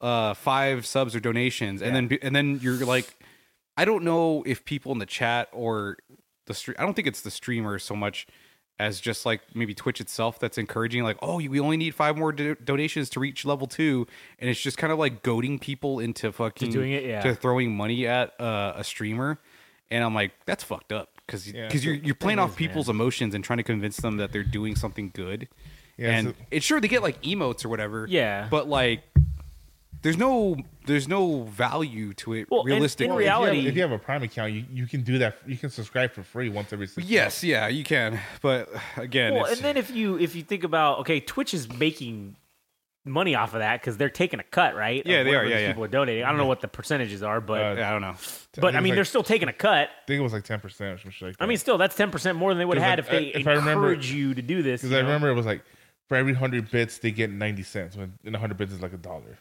uh 5 subs or donations and then and then you're like I don't know if people in the chat or the stream. I don't think it's the streamer so much as just like maybe Twitch itself that's encouraging, like, oh, we only need five more do- donations to reach level two, and it's just kind of like goading people into fucking doing it, yeah. to throwing money at uh, a streamer, and I'm like, that's fucked up because Yeah, because so- you're you're playing off is, people's emotions and trying to convince them that they're doing something good, Yeah, and so- it's sure they get like emotes or whatever, Yeah. but like. There's no, there's no value to it. Well, and- realistically, in Well, if you have- reality- if you, have, a Prime account, you, you can do that. You can subscribe for free once every six. Yes, yeah, you can. But again, Well, it's, and then if you if you think about okay, Twitch is making money off of that because they're taking a cut, right? of Yeah, they are, yeah, yeah. People are donating. I don't know what the percentages are, but Uh, I don't know. but I it's mean like- they're still taking a cut. I think it was like ten percent or something like that. I mean, still that's ten percent more than they would have had 'Cause if they if I remember- you to do this. because I know? remember it was like for every hundred bits they get ninety cents. When in hundred bits is like a dollar.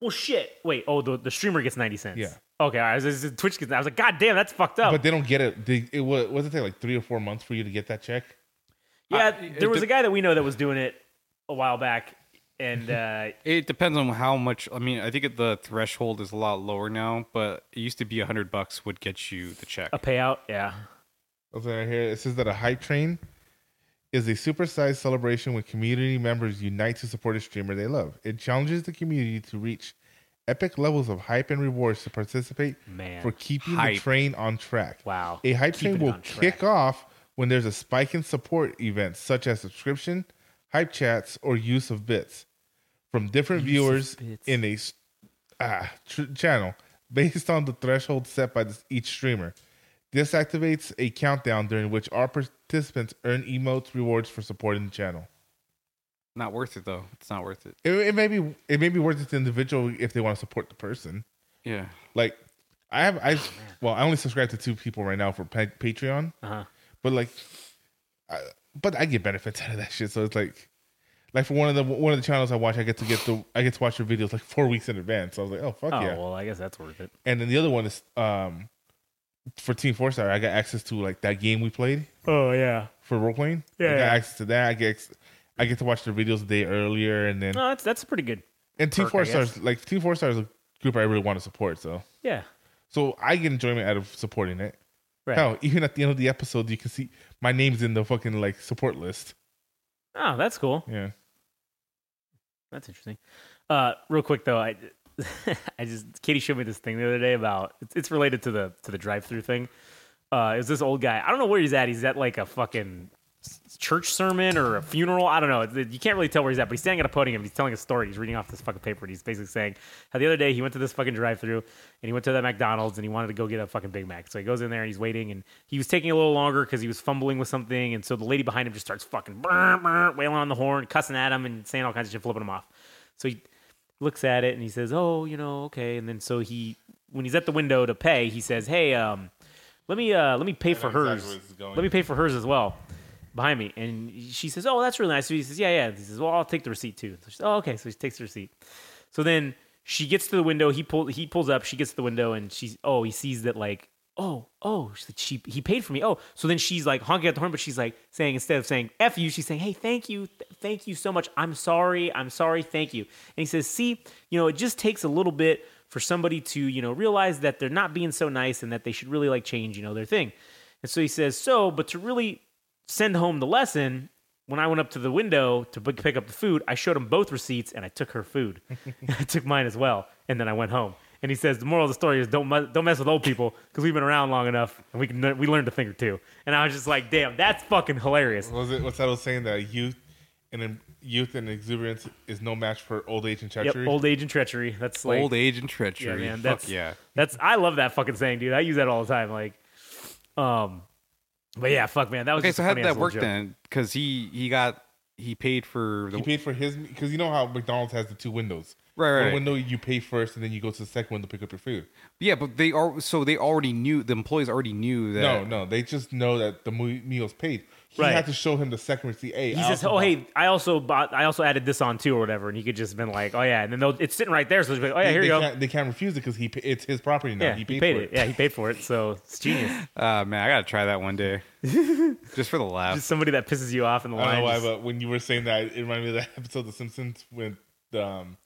Well, shit. Wait. Oh, the, the streamer gets ninety cents. Yeah. Okay. I was, I was- Twitch gets. I was like, God damn, that's fucked up. But they don't get it. They, it was was it take like three or four months for you to get that check? yeah, I- there was the- a guy that we know that was doing it a while back, and uh, It depends on how much. I mean, I think the threshold is a lot lower now, but it used to be a hundred bucks would get you the check. a payout. Yeah. Okay, right here it says that a hype train is a supersized celebration when community members unite to support a streamer they love. It challenges the community to reach epic levels of hype and rewards to participate Man. for keeping Hype. the train on track. Wow. A hype train will kick off when there's a spike in support events such as subscription, hype chats, or use of bits from different Use viewers in a ah, tr- channel based on the threshold set by this, each streamer. This activates a countdown during which our participants earn emotes rewards for supporting the channel. Not worth it though. It's not worth it. It, it may be it may be worth it to the individual if they want to support the person. Yeah. Like I have I Oh, well I only subscribe to two people right now for pa- Patreon. Uh huh. but like, I, but I get benefits out of that shit. So it's like, like for one of the one of the channels I watch, I get to get the I get to watch their videos like four weeks in advance. So I was like, oh fuck Oh yeah. well, I guess that's worth it. And then the other one is um for Team Four Star. I got access to like that game we played Oh yeah. for role playing. Yeah, I got yeah. access to that. I get I get to watch the videos a day earlier, and then No, that's that's pretty good. and Team perk, Four Stars like Team Four Stars is a group I really want to support. So Yeah. so I get enjoyment out of supporting it. Right. Hell, even at the end of the episode, you can see my name's in the fucking like support list. Oh, that's cool. Yeah. That's interesting. Uh, real quick though, I, I just Katie showed me this thing the other day about it's, it's related to the to the drive through thing. Uh, it was this old guy. I don't know where he's at. He's at like a fucking church sermon or a funeral. I don't know. You can't really tell where he's at, but he's standing at a podium. He's telling a story. He's reading off this fucking paper. And he's basically saying how the other day he went to this fucking drive through and he went to that McDonald's and he wanted to go get a fucking Big Mac. So he goes in there and he's waiting and he was taking a little longer because he was fumbling with something. And so the lady behind him just starts fucking brr, brr, wailing on the horn, cussing at him and saying all kinds of shit, flipping him off. So he looks at it and he says, "Oh, you know, okay." And then so he, when he's at the window to pay, he says, "Hey, um, let me uh, let me pay for exactly hers. where this is going. let me pay for hers as well." Behind me, and she says, "Oh, that's really nice." So he says, "Yeah, yeah." He says, "Well, I'll take the receipt too." So she says, "Oh, okay." So he takes the receipt. So then she gets to the window. He pull he pulls up. She gets to the window, and she's oh he sees that like oh oh she he paid for me. Oh, so then she's like honking at the horn, but she's like saying instead of saying f you, she's saying hey thank you th- thank you so much. I'm sorry I'm sorry thank you. And he says see you know it just takes a little bit for somebody to you know realize that they're not being so nice and that they should really like change you know their thing. And so he says so, but to really send home the lesson, when I went up to the window to pick pick up the food, I showed him both receipts and I took her food. I took mine as well, and then I went home. And he says the moral of the story is don't don't mess with old people because we've been around long enough and we can we learned a thing or two. And I was just like, damn, that's fucking hilarious. Was it what's that was saying that youth and youth and exuberance is no match for old age and treachery. Yep, treachery? old age and treachery. That's like Old age and treachery. Yeah, man, Fuck that's- yeah. That's I love that fucking saying, dude. I use that all the time. Like, um, but yeah, fuck, man, that was Okay, just so how did that work joke. then? Because he he got he paid for the he paid for his because you know how McDonald's has the two windows. Right, right, One right. window you pay first, and then you go to the second window to pick up your food. yeah, but they are so they already knew the employees already knew that. No, no, they just know that the meal's paid. He Right. had to show him the second receipt. Hey, He I says, "Oh, bought- hey, I also bought, I also added this on too, or whatever." And he could just have been like, "Oh yeah," and then they'll, it's sitting right there, so he's like, "Oh yeah, they, here they you go." Can't, they can't refuse it because he it's his property now. Yeah, he he paid, paid, for it. Yeah, he paid for it, so it's genius. Uh, man, I gotta try that one day, just for the laugh. just somebody that pisses you off in the line. I don't know why, just- but when you were saying that, it reminded me of that episode of The Simpsons with um,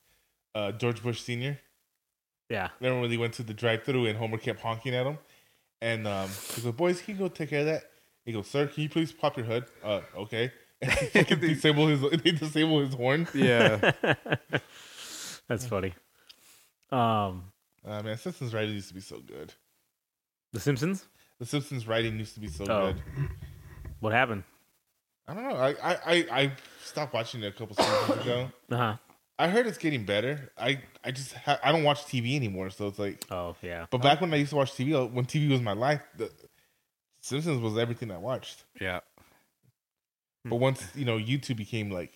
uh, George Bush Senior. yeah, Remember when they went to the drive-through and Homer kept honking at him, and um, he goes, "Boys, can you go take care of that?" He goes, "Sir, can you please pop your hood?" Uh, okay. And they fucking disable his they disable his horn. yeah, that's funny. Um, Uh, man, Simpsons writing used to be so good. The Simpsons. The Simpsons writing used to be so Oh. good. What happened? I don't know. I, I, I, I stopped watching it a couple seasons ago. Uh huh. I heard it's getting better. I, I just ha- I don't watch TV anymore, so it's like. Oh yeah. But back when I used to watch TV, uh, when TV was my life, the Simpsons was everything I watched. yeah. But once you know YouTube became like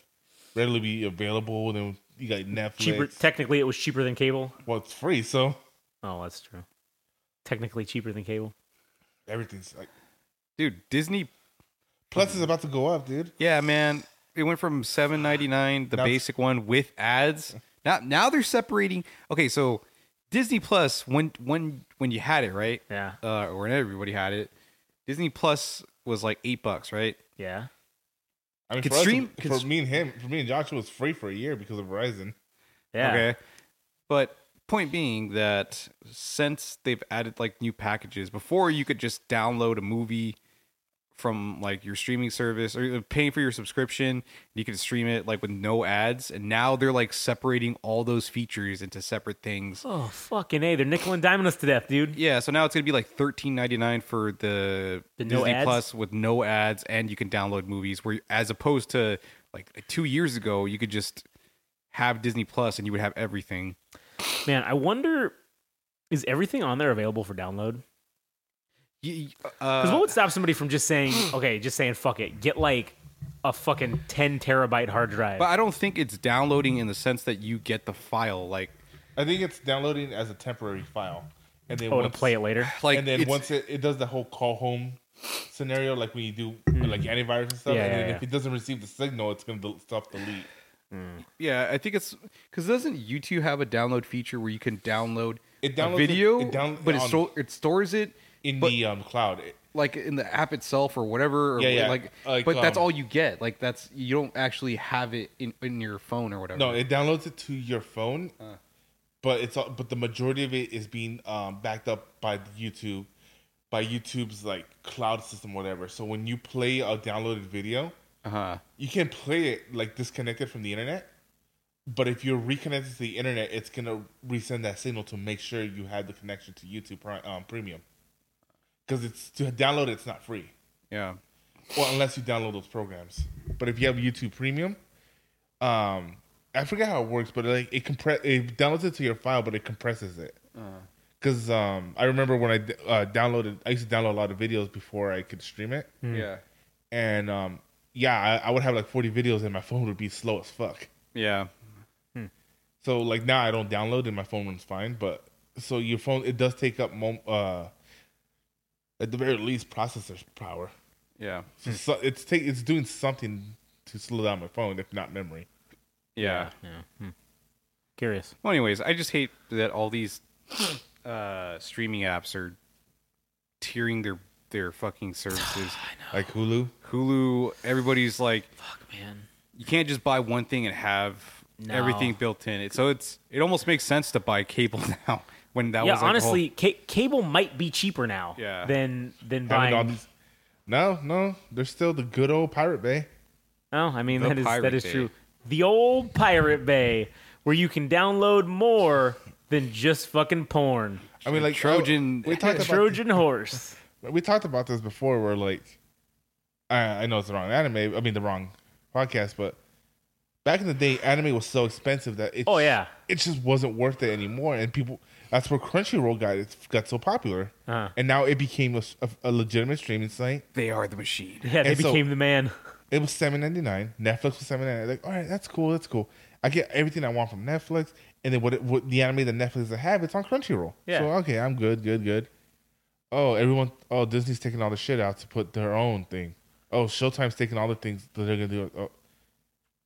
readily available, then you got Netflix. cheaper. Technically, it was cheaper than cable. well, it's free, so Oh, that's true. Technically cheaper than cable. everything's like. Dude, Disney. Plus, is about to go up, dude. Yeah, man. it went from seven ninety nine, the Now- basic one with ads. Now now they're separating. Okay, so Disney Plus when when when you had it right, Yeah. uh, or when everybody had it, Disney Plus was like eight bucks, right? Yeah. I mean, Could for, us, stream- for could- me and him, for me and Joshua, it was free for a year because of Verizon. Yeah. Okay. But point being that since they've added like new packages, before you could just download a movie from like your streaming service or paying for your subscription, you can stream it like with no ads. And now they're like separating all those features into separate things. Oh fucking a! They're nickel and diming us to death, dude. Yeah, so now it's gonna be like thirteen ninety nine for the, The Disney ads? Plus with no ads, and you can download movies. Where as opposed to like two years ago, you could just have Disney Plus and you would have everything. Man, I wonder is everything on there available for download? You, Because uh, what would stop somebody from just saying, okay, just saying fuck it, get like a fucking ten terabyte hard drive? But I don't think it's downloading in the sense that you get the file. Like, I think it's downloading as a temporary file, and then oh, to play it later. like and then once it, it does the whole call home scenario, like when you do mm. like antivirus and stuff. Yeah, and yeah, then yeah. if it doesn't receive the signal, it's gonna del- stop delete. Mm. yeah, I think it's because doesn't YouTube have a download feature where you can download It a downloads video, it- it down- but it, um, on- sto- it stores it in But- the um, cloud. Like in the app itself or whatever. Or Yeah, yeah. Like, Like, but that's um, all you get. Like, that's you don't actually have it in, in your phone or whatever. no, it downloads it to your phone, but it's all, but the majority of it is being um, backed up by YouTube, by YouTube's like cloud system, whatever. So when you play a downloaded video, uh huh. you can play it like disconnected from the internet. But if you're reconnected to the internet, it's gonna resend that signal to make sure you have the connection to YouTube um, Premium. Because it's to download, it, it's not free. Yeah. Well, unless you download those programs. But if you have YouTube Premium, um, I forget how it works, but like it compress, it downloads it to your file, but it compresses it. Because um, I remember when I uh, downloaded, I used to download a lot of videos before I could stream it, Yeah. and um, yeah, I, I would have like forty videos, and my phone would be slow as fuck. Yeah. So like now I don't download, and my phone runs fine. But so your phone, it does take up mom- uh, at the very least processor power. Yeah. So, so it's take it's doing something to slow down my phone, if not memory. Yeah. Yeah. Hmm. Curious. Well, anyways, I just hate that all these uh, streaming apps are tiering their their fucking services. Like Hulu. Hulu, everybody's like, Fuck, man. you can't just buy one thing and have No. everything built in. It so it's it almost makes sense to buy cable now when that yeah, was like, the whole- honestly, ca- cable might be cheaper now. Yeah. Than than Having all buying. these- No, no, there's still the good old Pirate Bay. Oh, I mean The that is that Pirate is Bay. true. The old Pirate Bay, where you can download more than just fucking porn. I mean, like Trojan- oh, we talked about Trojan horse. we talked about this before. Where like, I, I know it's the wrong anime. I mean, the wrong podcast, but back in the day, anime was so expensive that it. Oh yeah. it just wasn't worth it anymore, and people. That's where Crunchyroll got it got so popular, Uh-huh. and now it became a, a, a legitimate streaming site. they are the machine. Yeah, they And so- became the man. It was seven ninety nine. Netflix was seven ninety nine. Like, all right, that's cool. That's cool. I get everything I want from Netflix, and then what, it, what the anime that Netflix doesn't have, it's on Crunchyroll. Yeah. So okay, I'm good, good, good. Oh, everyone. Oh, Disney's taking all the shit out to put their own thing. Oh, Showtime's taking all the things that they're gonna do. Oh.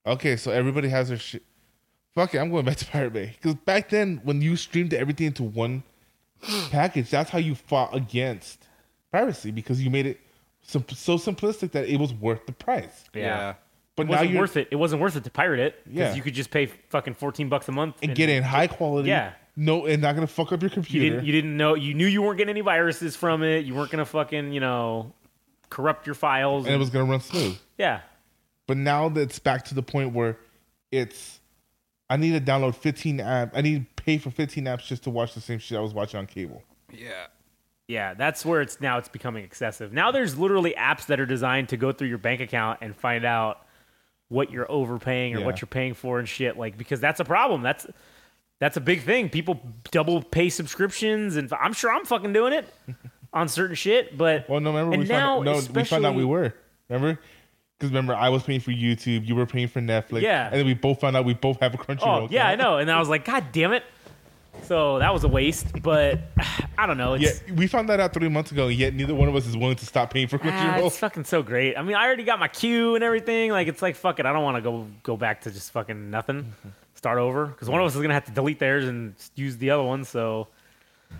Okay, so everybody has their shit. Fuck it, I'm going back to Pirate Bay because back then when you streamed everything into one package, that's how you fought against piracy because you made it sim- so simplistic that it was worth the price. Yeah. But It now wasn't you're worth it. It wasn't worth it to pirate it because Yeah. you could just pay fucking fourteen bucks a month and get in high quality. Yeah. No, and not gonna fuck up your You computer. didn't. You didn't know. You knew you weren't getting any viruses from it. You weren't gonna fucking you know corrupt your files. and it was gonna run smooth. yeah. But now that it's back to the point where it's, I need to download 15 apps. I need to pay for 15 apps just to watch the same shit I was watching on cable. Yeah. Yeah, that's where it's now it's becoming excessive. Now there's literally apps that are designed to go through your bank account and find out what you're overpaying or Yeah. what you're paying for and shit like because that's a problem. That's that's a big thing. People double pay subscriptions and I'm sure I'm fucking doing it on certain shit, but Well, no, remember we now found out, no, we found out we were. Remember? Because remember, I was paying for YouTube, you were paying for Netflix. Yeah. And then we both found out we both have a Crunchyroll. Oh, yeah, I know. And I was like, God damn it. So that was a waste. But I don't know. Yeah, we found that out three months ago. Yet neither one of us is willing to stop paying for ah, Crunchyroll. it's fucking so great. I mean, I already got my queue and everything. Like, it's like fuck it. I don't want to go go back to just fucking nothing. Start over because one of us is gonna have to delete theirs and use the other one. So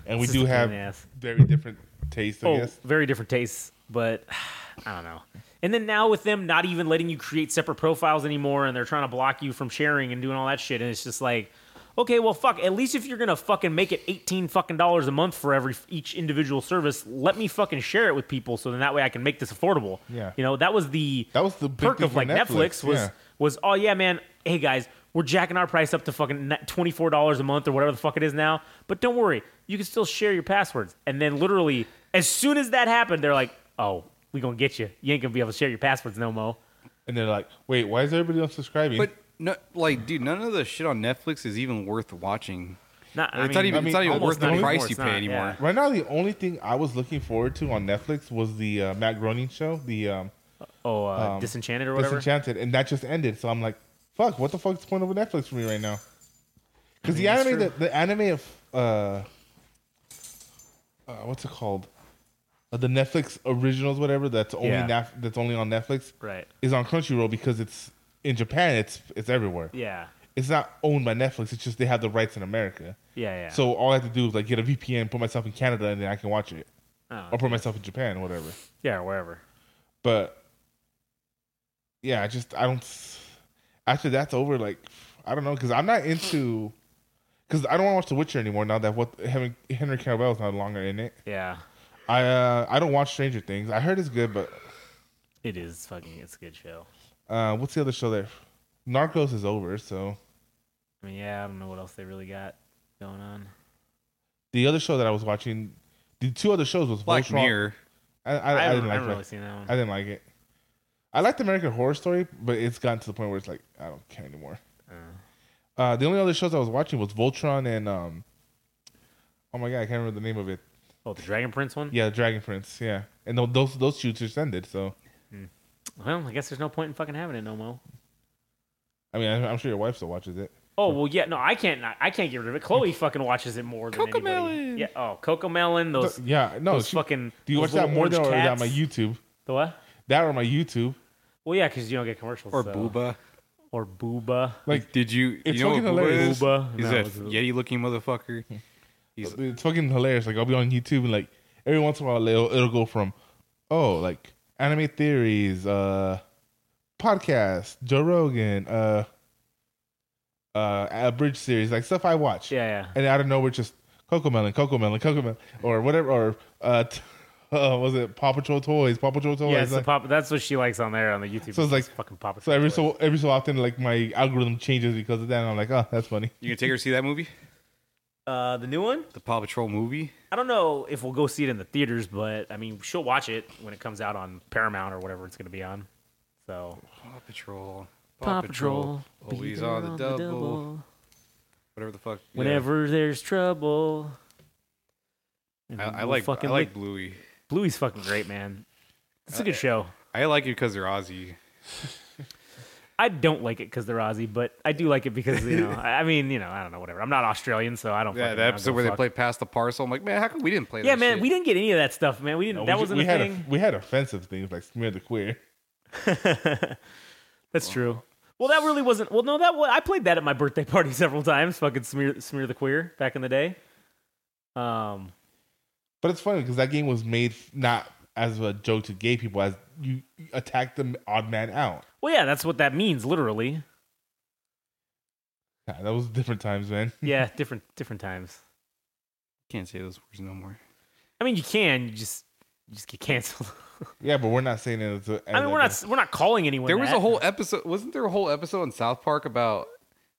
and we do just a pain have in the ass. very different tastes. I oh, guess. very different tastes, but I don't know. And then now with them not even letting you create separate profiles anymore, and they're trying to block you from sharing and doing all that shit, and it's just like, okay, well, fuck. At least if you're gonna fucking make it eighteen fucking dollars a month for every each individual service, let me fucking share it with people, so then that way I can make this affordable. Yeah. you know that was the That was the perk of like Netflix, was yeah. was oh yeah man, hey guys. We're jacking our price up to fucking twenty four dollars a month or whatever the fuck it is now. But don't worry, you can still share your passwords. And then literally, as soon as that happened, they're like, "Oh, we gonna get you. You ain't gonna be able to share your passwords no mo." And they're like, wait, why is everybody unsubscribing? But no, like, dude, none of the shit on Netflix is even worth watching. Not, It's not even- it's not even worth the not price anymore. you pay not, anymore. yeah. right now, the only thing I was looking forward to on Netflix was the uh, Matt Groening show, the um, Oh, uh, Um, Disenchanted or whatever. Disenchanted, and that just ended. So I'm like, fuck, what the fuck's the point of Netflix for me right now? Because mean, the anime, the, the anime of uh, uh, what's it called? Uh, the Netflix originals, whatever. That's only Yeah. Naf- that's only on Netflix. right. Is on Crunchyroll because it's in Japan. It's it's everywhere. Yeah. It's not owned by Netflix. It's just they have the rights in America. Yeah. Yeah. So all I have to do is like get a VPN, put myself in Canada, and then I can watch it, Oh, or put myself in Japan, whatever. yeah, wherever. But yeah, I just I don't. After that's over, like I don't know, because I'm not into. Because I don't want to watch The Witcher anymore now that what Henry, Henry Cavill is no longer in it. Yeah. I uh, I don't watch Stranger Things. I heard it's good, but It is fucking. It's a good show. uh, what's the other show there? Narcos is over, so I mean, yeah, I don't know what else they really got going on. the other show that I was watching, the two other shows was Black Voltron. Mirror. I, I, I, I, didn't like haven't that. really seen that one. I didn't like it. I liked American Horror Story, but it's gotten to the point where it's like I don't care anymore. Uh, the only other shows I was watching was Voltron and um, oh my god, I can't remember the name of it. Oh, the Dragon Prince one. Yeah, the Dragon Prince. Yeah, and tho- those those shoots just ended. So hmm. Well, I guess there's no point in fucking having it no more. I mean, I'm, I'm sure your wife still watches it. Oh well, yeah. No, I can't. Not, I can't get rid of it. Chloe fucking watches it more than anybody. Cocomelon. Yeah. Oh, Coco Melon. Those. yeah, no, those she- fucking. do you watch that more than orange or that cats. my YouTube? The what? That or my YouTube? Well, yeah, because you don't get commercials. Or so. Booba. Or Booba. Like Did you? It's you know what fucking Booba hilarious. is? Booba? He's No, a it's a- Yeti-looking motherfucker. Hmm. He's it's fucking hilarious. Like I'll be on YouTube and like every once in a while it'll, it'll go from oh like anime theories, uh, podcast, Joe Rogan, uh, uh, abridged series, like stuff I watch. Yeah, yeah. and out of nowhere just Coco Melon, Coco Melon, Coco Melon, or whatever, or uh, t- uh was it Paw Patrol toys, Paw Patrol toys? Yeah, it's the like- pop. That's what she likes on there on the YouTube. So it's like- fucking pop. so every so every so often, like my algorithm changes because of that. And I'm like, oh, that's funny. you gonna take her to see that movie? Uh, the new one. The Paw Patrol movie? I don't know if we'll go see it in the theaters, but I mean, she'll watch it when it comes out on Paramount or whatever it's going to be on. So Paw Patrol. be Always on the double. Whatever the fuck. yeah. Whenever there's trouble. I, I We'll like I fucking like lick- Bluey. Bluey's fucking great, man. It's a good show. I like it because they're Aussie. I don't like it because they're Aussie, but I do like it because you know. I mean, you know, I don't know, whatever. I'm not Australian, so I don't. Yeah, the episode where they play pass the parcel. I'm like, man, how come we didn't play? Yeah, man, shit? we didn't get any of that stuff, man. We didn't. No, that we, wasn't we a had thing. we had offensive things like smear the queer. That's true. Well, that really wasn't. Well, no, that was, I played that at my birthday party several times. Fucking smear, smear the queer back in the day. Um, But it's funny because that game was made not as a joke to gay people, as you attack the odd man out. Well, yeah, that's what that means, literally. Yeah, that was different times, man. Yeah, different, different times. Can't say those words no more. I mean, you can, you just, you just get canceled. Yeah, but we're not saying it. As a, I mean, we're not, we're not calling anyone. There was that. a whole episode. Wasn't there a whole episode in South Park about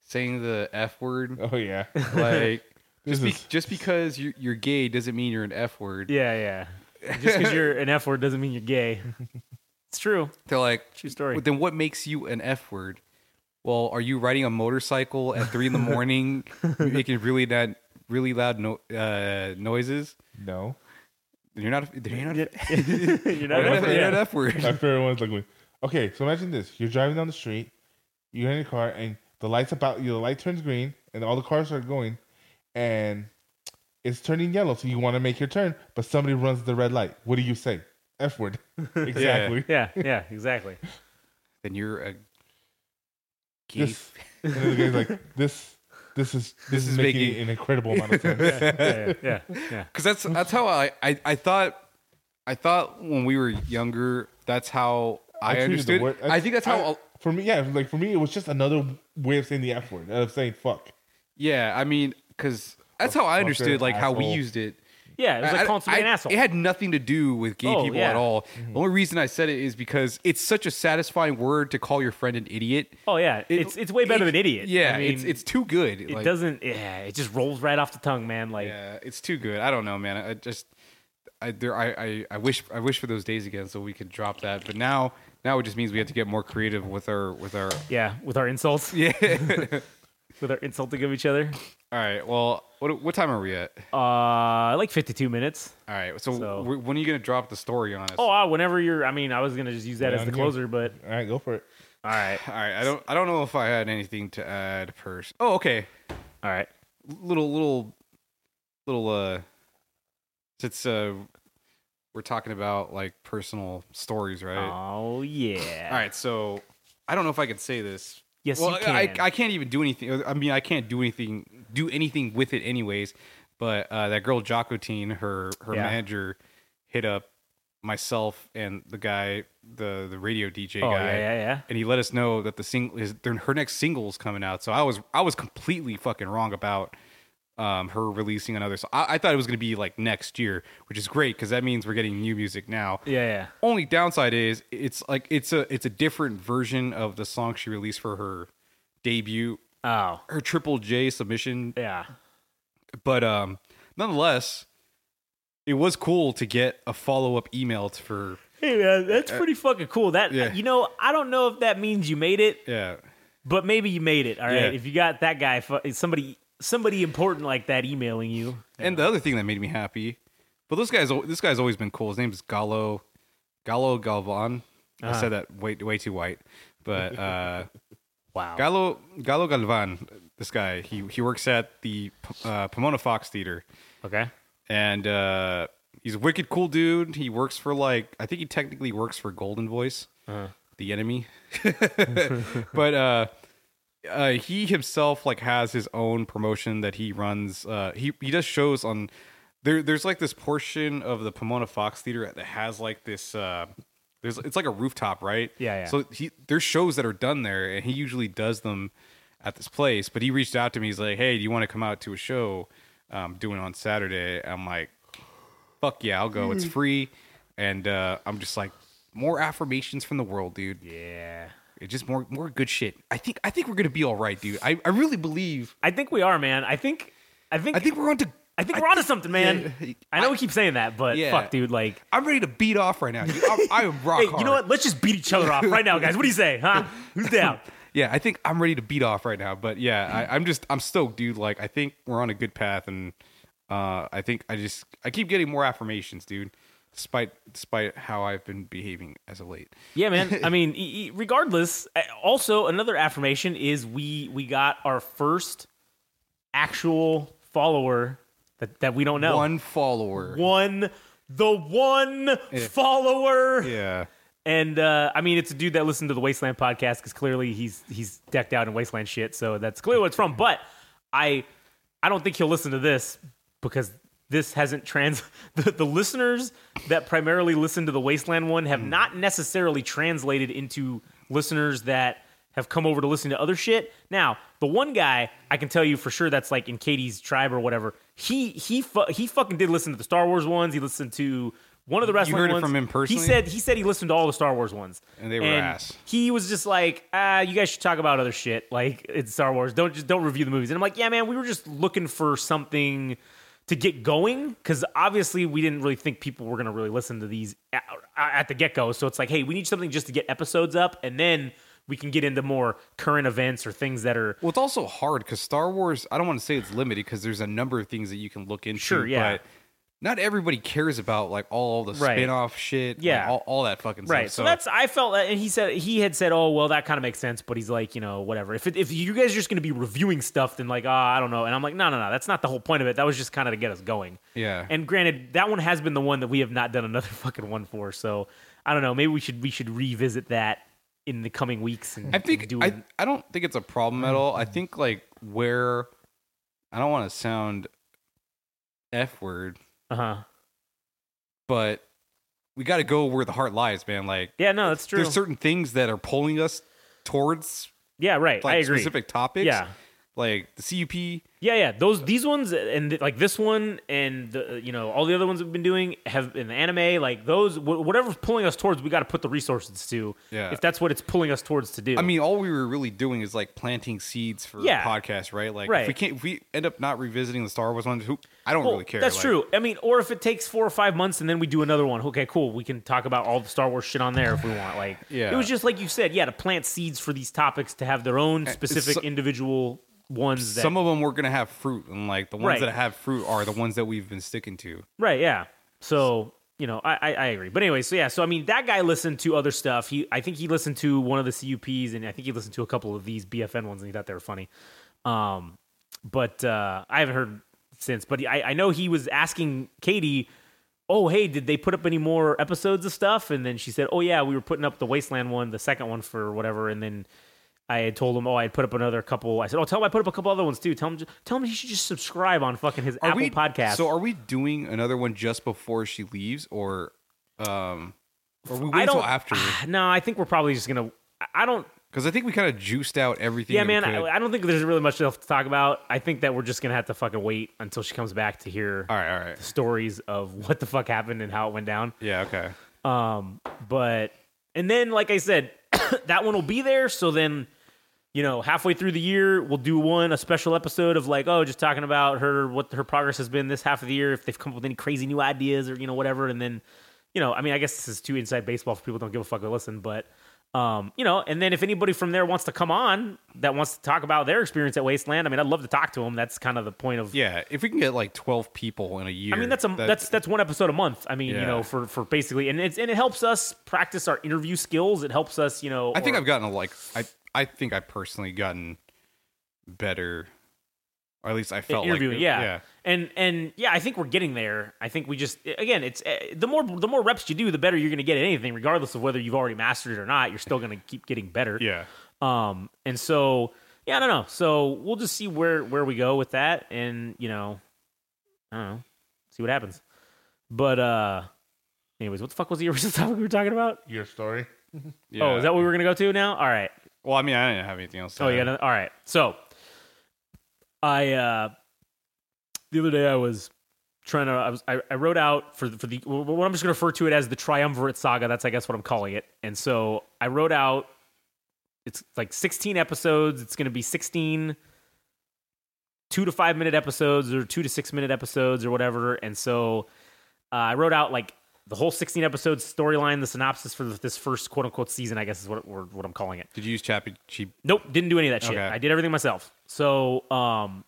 saying the f word? Oh yeah, Like, just, be, is- just because you're, you're gay doesn't mean you're an f word. Yeah, yeah. Just because you're an F word doesn't mean you're gay. It's true. They're like, True story. "Well, then what makes you an f word? Well, are you riding a motorcycle at three in the morning, making really that really loud no, uh, noises? no. You're not. Then you're not. you're You're not not, an you're not F- f word. My favorite one's like, okay, so imagine this: you're driving down the street, you're in your car, and the lights about you, the light turns green, and all the cars are going, and it's turning yellow, so you want to make your turn, but somebody runs the red light. What do you say? F word. exactly. Yeah, yeah, exactly. Then you're a gay. This, and then the guy's like, this, this is this, is, is making, making- an incredible amount of sense. Yeah, yeah, yeah. Because that's that's how I, I I thought I thought when we were younger. That's how I, treated the understood. word- I think that's how. I- for me, yeah, like for me, it was just another way of saying the F word, of saying fuck. yeah, I mean, because that's how I understood like how we used it. Yeah, it was like I- calling somebody I- an asshole. It had nothing to do with gay Oh, people yeah. at all. Mm-hmm. The only reason I said it is because it's such a satisfying word to call your friend an idiot. oh yeah, It- it's it's way better it- than idiot. Yeah, I mean, it's it's too good. it Like, doesn't. Yeah, it just rolls right off the tongue, man. Like Yeah, it's too good. I don't know, man. I just I there I, I I wish I wish for those days again so we could drop that. But now now it just means we have to get more creative with our with our yeah, with our insults, yeah. with our insulting of each other. All right. Well, what what time are we at? Uh, like fifty-two minutes. All right. So, So- wh- when are you gonna drop the story on us? Oh, uh, whenever you're. I mean, I was gonna just use that Yeah, as the I'm here. closer, but All right, go for it. all right, All right. I don't I don't know if I had anything to add. Pers. Oh, okay. all right. Little little little uh. Since uh, we're talking about like personal stories, right? Oh yeah. All right. So I don't know if I can say this. Yes, well, you can. I, I can't even do anything. I mean, I can't do anything, do anything with it, anyways. But uh, that girl Jacotine, her her Yeah. manager, hit up myself and the guy, the the radio DJ oh guy, yeah, yeah, yeah. and he let us know that the single is her next single is coming out. So I was I was completely fucking wrong about um, her releasing another. So I, I thought it was going to be like next year, which is great because that means we're getting new music now. Yeah, yeah. Only downside is it's like it's a it's a different version of the song she released for her debut, Oh, her Triple J submission. yeah. But um, nonetheless, it was cool to get a follow up email for Hey man, that's pretty fucking cool. That yeah. you know, I don't know if that means you made it, yeah. but maybe you made it. All right, Yeah. if you got that guy, somebody, somebody important like that emailing you. And the other thing that made me happy, but this guy's this guy's always been cool. His name is Gallo Gallo Galvan. I Uh-huh. said that way way too white, but uh, Wow. Gallo Gallo Galvan. This guy he he works at the uh, Pomona Fox Theater, okay. and uh, he's a wicked cool dude. He works for like I think he technically works for Goldenvoice, the enemy, but uh, he himself like has his own promotion that he runs. Uh, he he does shows on there. There's like this portion of the Pomona Fox Theater that has like this. Uh, there's it's like a rooftop, right? Yeah, yeah. So he there's shows that are done there, and he usually does them at this place. But he reached out to me. He's like, "Hey, do you want to come out to a show um, doing on Saturday?" I'm like, "Fuck yeah, I'll go. It's free." And uh, I'm just like, more affirmations from the world, dude. Yeah. Just more more good shit. I think I think we're gonna be all right, dude. I, I really believe. I think we are, man. I think, I think, I think we're on to. I think we're onto something, man. yeah, I know we keep saying that, but Yeah. fuck, dude. Like, I'm ready to beat off right now. I'm, I am rock hey, hard. you know what? Let's just beat each other off right now, guys. What do you say, huh? Who's down? Yeah, I think I'm ready to beat off right now. But yeah, I, I'm just I'm stoked, dude. Like I think we're on a good path, and uh, I think I just I keep getting more affirmations, dude. Despite despite how I've been behaving as of late. Yeah, man. I mean, e- e- regardless. Also, another affirmation is we we got our first actual follower that that we don't know. One follower. One- the one follower. Yeah. And uh, I mean, it's a dude that listened to the Wasteland podcast because clearly he's he's decked out in Wasteland shit. So that's clearly what it's from. But I I don't think he'll listen to this because this hasn't trans the, the listeners that primarily listen to the Wasteland one have not necessarily translated into listeners that have come over to listen to other shit. Now, the one guy I can tell you for sure that's like in Katie's tribe or whatever. He he fu- he fucking did listen to the Star Wars ones. He listened to one of the wrestling heard it from him personally? He said he said he listened to all the Star Wars ones, And they were ass. He was just like, ah, you guys should talk about other shit. Like it's Star Wars. Don't just don't review the movies. And I'm like, yeah, man, we were just looking for something to get going because obviously we didn't really think people were gonna really listen to these at, at the get go. So it's like, hey, we need something just to get episodes up, and then we can get into more current events or things that are Well, it's also hard because Star Wars. I don't want to say it's limited because there's a number of things that you can look into. Sure, yeah. But not everybody cares about like all the Right. spin-off shit, like, Yeah. all, all that fucking Right. stuff. So, that's I felt that, and he said he had said, "Oh, well, that kind of makes sense," but he's like, you know, whatever. If it, if you guys are just going to be reviewing stuff, then like, oh, I don't know. And I'm like, no, no, no, that's not the whole point of it. That was just kind of to get us going. yeah. And granted, that one has been the one that we have not done another fucking one for. So I don't know. Maybe we should we should revisit that in the coming weeks. And I think and do I, I don't think it's a problem at all. I mm-hmm. think like where I don't want to sound f word, uh huh. but we got to go where the heart lies, man. Like Yeah, no, that's true. there's certain things that are pulling us towards yeah, right. like I agree. specific topics. Yeah. Like the CUP. Yeah, yeah. Those these ones and like this one and the you know all the other ones we've been doing have in the anime like those wh- whatever's pulling us towards we got to put the resources to. Yeah. If that's what it's pulling us towards to do. I mean, all we were really doing is like planting seeds for Yeah. right? Like, Right. if we can't, if we end up not revisiting the Star Wars ones, who I don't Well, really care. That's like- true. I mean, or if it takes four or five months and then we do another one, okay, cool. We can talk about all the Star Wars shit on there if we want. Like, Yeah. it was just like you said, yeah, to plant seeds for these topics to have their own specific so- individual ones. That, Some of them were gonna have fruit, and like the ones Right. that have fruit are the ones that we've been sticking to. Right, yeah. So, you know, I, I, I agree. But anyway, so yeah, so I mean that guy listened to other stuff. He I think he listened to one of the CUPs and I think he listened to a couple of these BFN ones and he thought they were funny. Um but uh I haven't heard since. But I, I know he was asking Katie, Oh, hey, did they put up any more episodes of stuff? And then she said, Oh yeah, we were putting up the Wasteland one, the second one for whatever, and then I had told him, oh, I had put up another couple. I said, oh, tell him I put up a couple other ones too. Tell him, tell him he should just subscribe on fucking his Apple we podcast. So, are we doing another one just before she leaves, or um, or we wait until after? No, I think we're probably just gonna. I- I don't. Because I think we kind of juiced out everything. Yeah, man. I, I don't think there's really much else to talk about. I think that we're just gonna have to fucking wait until she comes back to hear all right, all right. stories of what the fuck happened and how it went down. Yeah, okay. Um, but and then, like I said, that one will be there. So then, you know, halfway through the year, we'll do one a special episode of like, oh, just talking about her what her progress has been this half of the year, if they've come up with any crazy new ideas or you know whatever. And then, you know, I mean, I guess this is too inside baseball for people don't give a fuck or listen, but. Um, you know, and then if anybody from there wants to come on that wants to talk about their experience at Wasteland, I mean, I'd love to talk to them. That's kind of the point of Yeah, if we can get like twelve people in a year, I mean, that's a that- that's that's one episode a month. I mean, you know, for for basically, and it's and it helps us practice our interview skills. It helps us, you know. I think or- I've gotten a, like I I think I've personally gotten better, or at least I felt interviewing, like yeah. yeah. and and yeah, I think we're getting there. I think we just again, it's uh, the more the more reps you do, the better you're going to get at anything, regardless of whether you've already mastered it or not. You're still going to keep getting better. Yeah. Um, and so yeah, I don't know. So we'll just see where where we go with that, and you know, I don't know, see what happens. But uh, anyways, what the fuck was the original topic we were talking about? Your story. yeah. Oh, is that what we were gonna go to now? All right. Well, I mean, I didn't have anything else. To Oh, you add. got all right. So, I uh the other day I was trying to I was I, I wrote out for the, for the what I'm just going to refer to it as the triumvirate saga. That's I guess what I'm calling it. And so I wrote out it's like 16 episodes. It's going to be 16 two to five minute episodes or two to six minute episodes or whatever. And so uh, I wrote out like the whole 16 episodes storyline, the synopsis for this first quote unquote season. I guess is what what I'm calling it. Did you use Chappy Cheap? Nope, didn't do any of that shit. Okay. I did everything myself. So, um,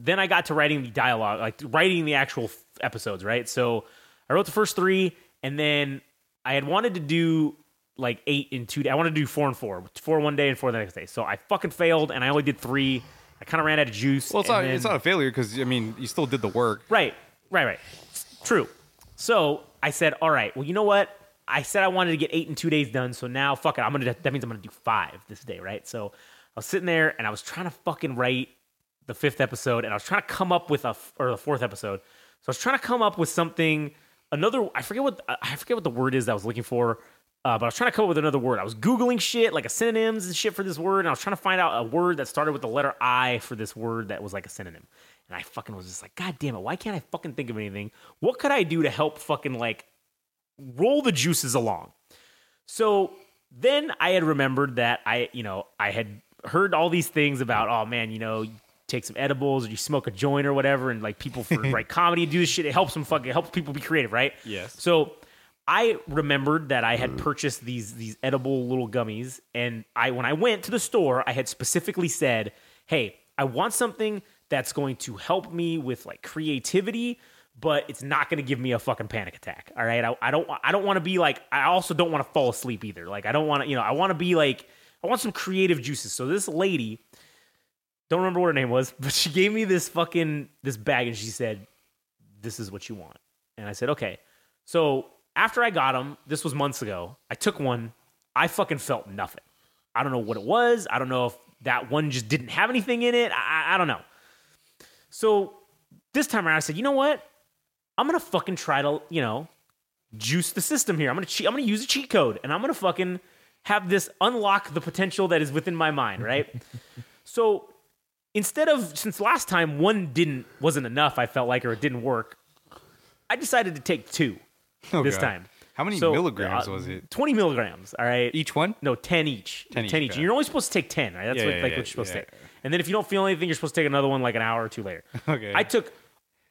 then I got to writing the dialogue, like writing the actual f- episodes, right? So I wrote the first three, and then I had wanted to do like eight in two days. I wanted to do four and four, four one day and four the next day. So I fucking failed, and I only did three. I kind of ran out of juice. Well, it's not. then- It's not a failure because I mean, you still did the work. Right, right, right. True. So I said, all right, well, you know what? I said I wanted to get eight in two days done. So now, fuck it. I'm gonna. That means I'm gonna do five this day, right? So I was sitting there and I was trying to fucking write the fifth episode, and I was trying to come up with a or the fourth episode. So I was trying to come up with something. Another. I forget what I forget what the word is that I was looking for. Uh, but I was trying to come up with another word. I was googling shit like a synonyms and shit for this word, and I was trying to find out a word that started with the letter I for this word that was like a synonym. And I fucking was just like, God damn it, why can't I fucking think of anything? What could I do to help fucking like roll the juices along? So then I had remembered that I, you know, I had heard all these things about, oh man, you know, you take some edibles or you smoke a joint or whatever, and like people for write comedy do this shit. It helps them fucking it helps people be creative, right? Yes. So I remembered that I had purchased these these edible little gummies, and I when I went to the store, I had specifically said, "Hey, I want something that's going to help me with like creativity, but it's not going to give me a fucking panic attack. All right, I, I don't I don't want to be like I also don't want to fall asleep either. Like I don't want to you know I want to be like I want some creative juices. So this lady, don't remember what her name was, but she gave me this fucking this bag and she said, "This is what you want." And I said, "Okay." So after I got them, this was months ago. I took one. I fucking felt nothing. I don't know what it was. I don't know if that one just didn't have anything in it. I, I- I don't know. So this time around, I said, you know what? I'm gonna fucking try to, you know, juice the system here. I'm gonna cheat. I'm gonna use a cheat code, and I'm gonna fucking have this unlock the potential that is within my mind, right? so instead of since last time one didn't wasn't enough, I felt like, or it didn't work. I decided to take two Oh, this God. time. How many So, milligrams uh, was it? 20 milligrams. All right. Each one? No, 10 each. 10 10, each, each. And you're only supposed to take 10, right? That's Yeah, what, yeah, like yeah, what you're supposed to take. And then if you don't feel anything, you're supposed to take another one like an hour or two later. Okay. I took,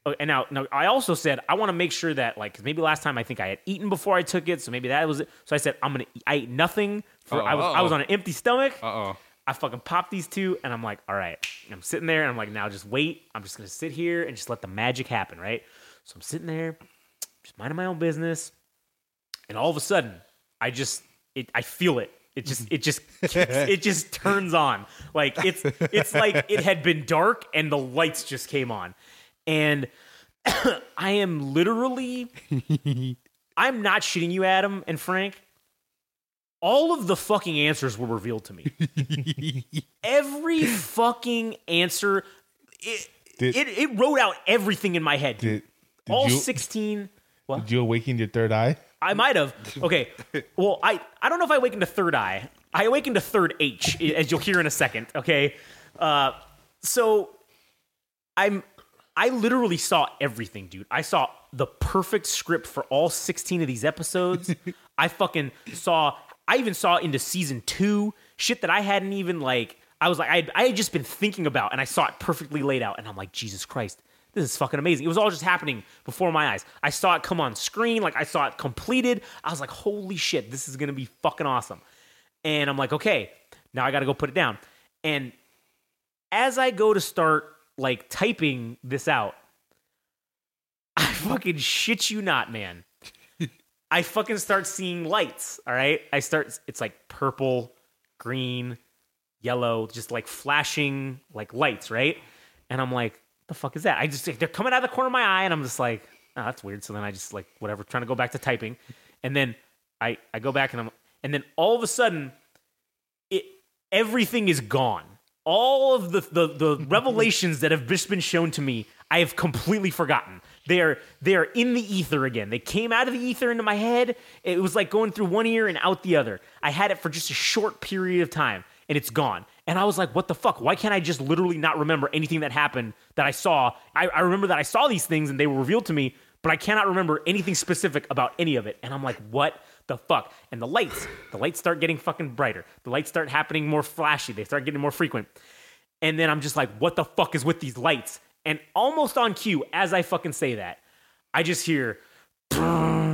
oh, and now, now I also said I want to make sure that like maybe last time I think I had eaten before I took it, so maybe that was it. So I said I'm gonna. Eat, I ate nothing for. I was I was Uh-oh. on an empty stomach. Oh. I fucking popped these two, and I'm like, all right. I'm sitting there, and I'm like, now just wait. I'm just gonna sit here and just let the magic happen, right? So I'm sitting there, just minding my own business, and all of a sudden, I just, it, I feel it. It just, it just, it just turns on. Like it's, it's like it had been dark, and the lights just came on, and I am literally, I'm not shitting you, Adam and Frank. All of the fucking answers were revealed to me every fucking answer it, Did- it, it wrote out everything in my head. Did, did all you, 16 what Did you awaken your third eye? I might have. Okay. Well i i don't know if i awakened to third eye. I awakened to third h as you'll hear in a second okay? Uh so i'm i literally saw everything dude. I saw the perfect script for all 16 of these episodes. I fucking saw i even saw into season two shit that i hadn't even like i was like i, I had just been thinking about and i saw it perfectly laid out and i'm like jesus christ this is fucking amazing. It was all just happening before my eyes. I saw it come on screen, like I saw it completed. I was like, holy shit, this is gonna be fucking awesome. And I'm like, okay, now I gotta go put it down. And as I go to start like typing this out, I fucking shit you not, man. I fucking start seeing lights. All right. I start, it's like purple, green, yellow, just like flashing like lights, right? And I'm like, the fuck is that? I just, they're coming out of the corner of my eye, and I'm just like, oh, that's weird. So then I just like, whatever, trying to go back to typing. And then I, I go back and I'm, and then all of a sudden, it everything is gone. All of the, the the revelations that have just been shown to me, I have completely forgotten. They are they are in the ether again. They came out of the ether into my head. It was like going through one ear and out the other. I had it for just a short period of time, and it's gone. And I was like, what the fuck? Why can't I just literally not remember anything that happened that I saw? I, I remember that I saw these things and they were revealed to me, but I cannot remember anything specific about any of it. And I'm like, what the fuck? And the lights, the lights start getting fucking brighter. The lights start happening more flashy. They start getting more frequent. And then I'm just like, what the fuck is with these lights? And almost on cue, as I fucking say that, I just hear, "Brrr,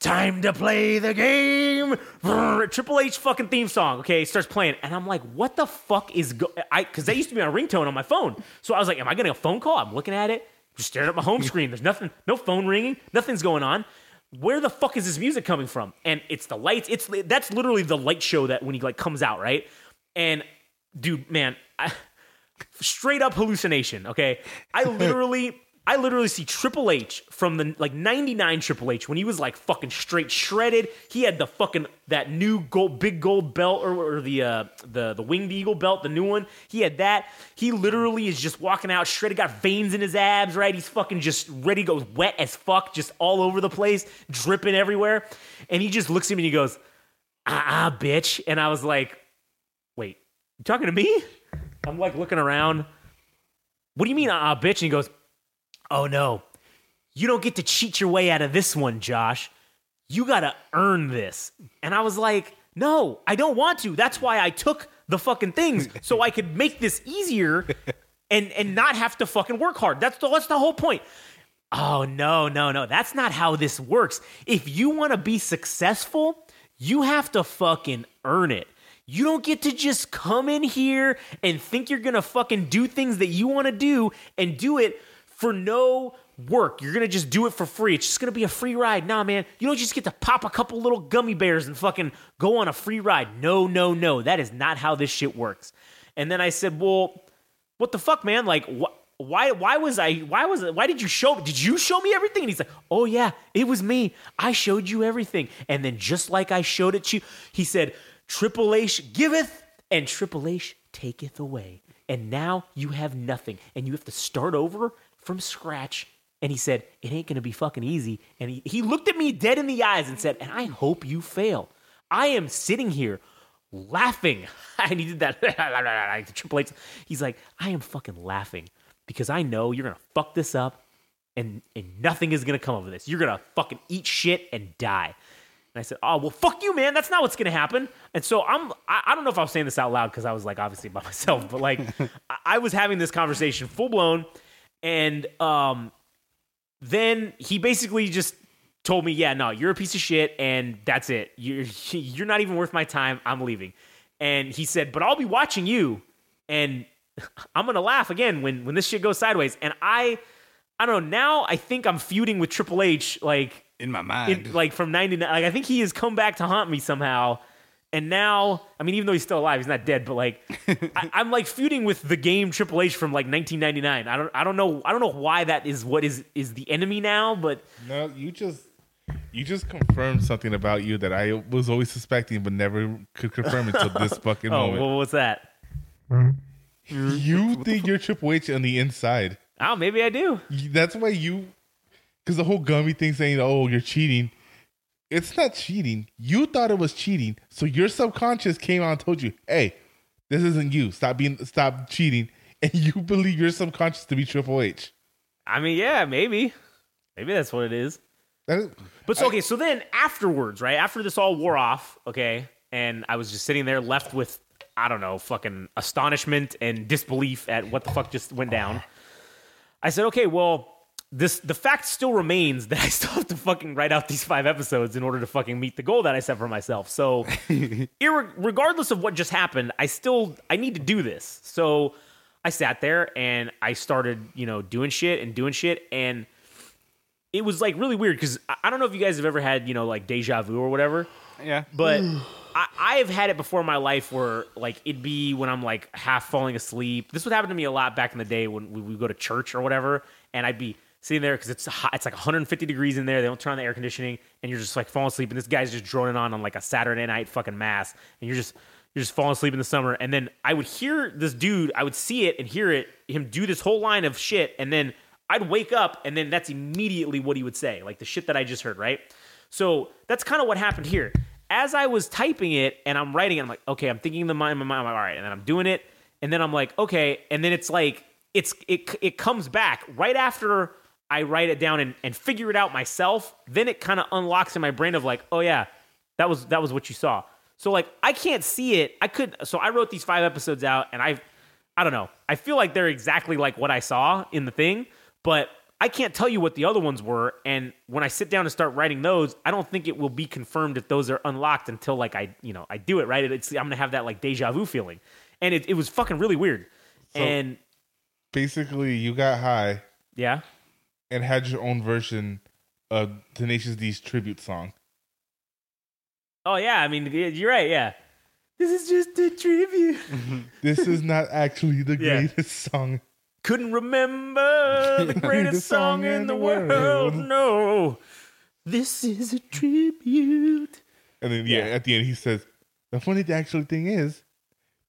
time to play the game. Brrr." Triple H fucking theme song. Okay, starts playing, and I'm like, what the fuck is go? I because that used to be my ringtone on my phone. So I was like, am I getting a phone call? I'm looking at it, just staring at my home screen. There's nothing, no phone ringing, nothing's going on. Where the fuck is this music coming from? And it's the lights. It's that's literally the light show that when he like comes out, right? And dude, man, I, straight up hallucination. Okay, I literally, I literally see Triple H from the like '99 Triple H when he was like fucking straight shredded. He had the fucking that new gold, big gold belt or, or the uh, the the winged eagle belt, the new one. He had that. He literally is just walking out shredded, got veins in his abs, right? He's fucking just ready to go wet as fuck, just all over the place, dripping everywhere. And he just looks at me and he goes, "Ah, ah bitch," and I was like, "Wait, you talking to me?" I'm like looking around. What do you mean, "Ah, bitch? And he goes, Oh no, you don't get to cheat your way out of this one, Josh. You gotta earn this. And I was like, No, I don't want to. That's why I took the fucking things so I could make this easier and and not have to fucking work hard. That's the that's the whole point. Oh no, no, no. That's not how this works. If you want to be successful, you have to fucking earn it. You don't get to just come in here and think you're gonna fucking do things that you want to do and do it for no work. You're gonna just do it for free. It's just gonna be a free ride. Nah, man. You don't just get to pop a couple little gummy bears and fucking go on a free ride. No, no, no. That is not how this shit works. And then I said, well, what the fuck, man? Like, wh- why? Why was I? Why was? Why did you show? Did you show me everything? And he's like, oh yeah, it was me. I showed you everything. And then just like I showed it to you, he said, Triple H giveth and Triple H taketh away. And now you have nothing, and you have to start over from scratch. And he said, It ain't gonna be fucking easy. And he, he looked at me dead in the eyes and said, And I hope you fail. I am sitting here laughing. And he did that like the Triple H. He's like, I am fucking laughing because I know you're gonna fuck this up and and nothing is gonna come of this. You're gonna fucking eat shit and die. And I said, "Oh well, fuck you, man. That's not what's gonna happen." And so I'm, I, I don't know if I was saying this out loud because I was like obviously by myself, but like I, I was having this conversation full blown, and um, then he basically just told me, "Yeah, no, you're a piece of shit, and that's it. You're you're not even worth my time. I'm leaving." And he said, "But I'll be watching you, and I'm gonna laugh again when when this shit goes sideways." And I, I don't know. Now I think I'm feuding with Triple H, like In my mind. in, like from 99 like i think he has come back to haunt me somehow and now i mean even though he's still alive he's not dead but like I, i'm like feuding with the game triple h from like 1999 i don't i don't know i don't know why that is what is is the enemy now but No, you just you just confirmed something about you that I was always suspecting but never could confirm until this fucking oh moment. well, what's that you think you're Triple H on the inside. oh maybe i do That's why you, because the whole gummy thing saying, "Oh, you're cheating." It's not cheating. You thought it was cheating, so your subconscious came out and told you, "Hey, this isn't you. Stop being, stop cheating." And you believe your subconscious to be Triple H. i mean yeah maybe maybe that's what it is But so, okay, so then afterwards, right after this all wore off, okay, and I was just sitting there left with I don't know, fucking astonishment and disbelief at what the fuck just went down. I said, okay, well, this the fact still remains that I still have to fucking write out these five episodes in order to fucking meet the goal that I set for myself. So, irre- regardless of what just happened, I still I need to do this. So, I sat there and I started, you know, doing shit and doing shit and it was like really weird because I I don't know if you guys have ever had, you know, like deja vu or whatever, yeah. but mm. I, I have had it before in my life where like it'd be when I'm like half falling asleep. This would happen to me a lot back in the day when we would go to church or whatever, and I'd be sitting there because it's hot, it's like 150 degrees in there. They don't turn on the air conditioning, and you're just like falling asleep, and this guy's just droning on on like a Saturday night fucking mass, and you're just you're just falling asleep in the summer. And then I would hear this dude, I would see it and hear it, him do this whole line of shit, and then I'd wake up, and then that's immediately what he would say, like the shit that I just heard, right? So that's kind of what happened here. As I was typing it and I'm writing it, I'm like, okay, I'm thinking in the mind, in my mind, I'm like, all right, and then I'm doing it, and then I'm like, okay, and then it's like, it's it it comes back right after I write it down and, and figure it out myself. Then it kind of unlocks in my brain of like, oh yeah, that was that was what you saw. So like I can't see it. I could so I wrote these five episodes out and I I don't know. I feel like they're exactly like what I saw in the thing, but I can't tell you what the other ones were. And when I sit down and start writing those, I don't think it will be confirmed if those are unlocked until like I, you know, I do it right. It's I'm gonna have that like deja vu feeling, and it, it was fucking really weird. and basically, you got high yeah, and had your own version of Tenacious D's tribute song. oh yeah, I mean you're right. Yeah, this is just a tribute. This is not actually the Yeah. greatest song. Couldn't remember the greatest song in the world. No, this is a tribute. And then yeah, Yeah. at the end he says, "The funny actually thing is,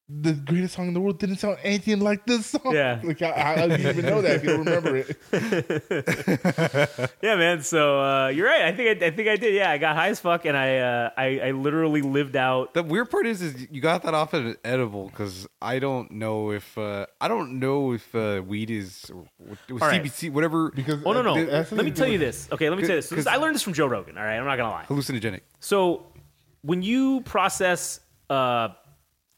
the greatest song in the world didn't sound anything like this song." Yeah. like I, I didn't even know that if you don't remember it. Yeah, man. So uh, you're right. I think I, I think I did. Yeah, I got high as fuck, and I uh, I, I literally lived out. The weird part is, is you got that off of an edible because I don't know if uh, I don't know if uh, weed is or, or All right. CBC whatever Because Oh no no. Let me tell you this. Okay, let me tell you this. So this. I learned this from Joe Rogan. All right, I'm not gonna lie. hallucinogenic. So when you process uh,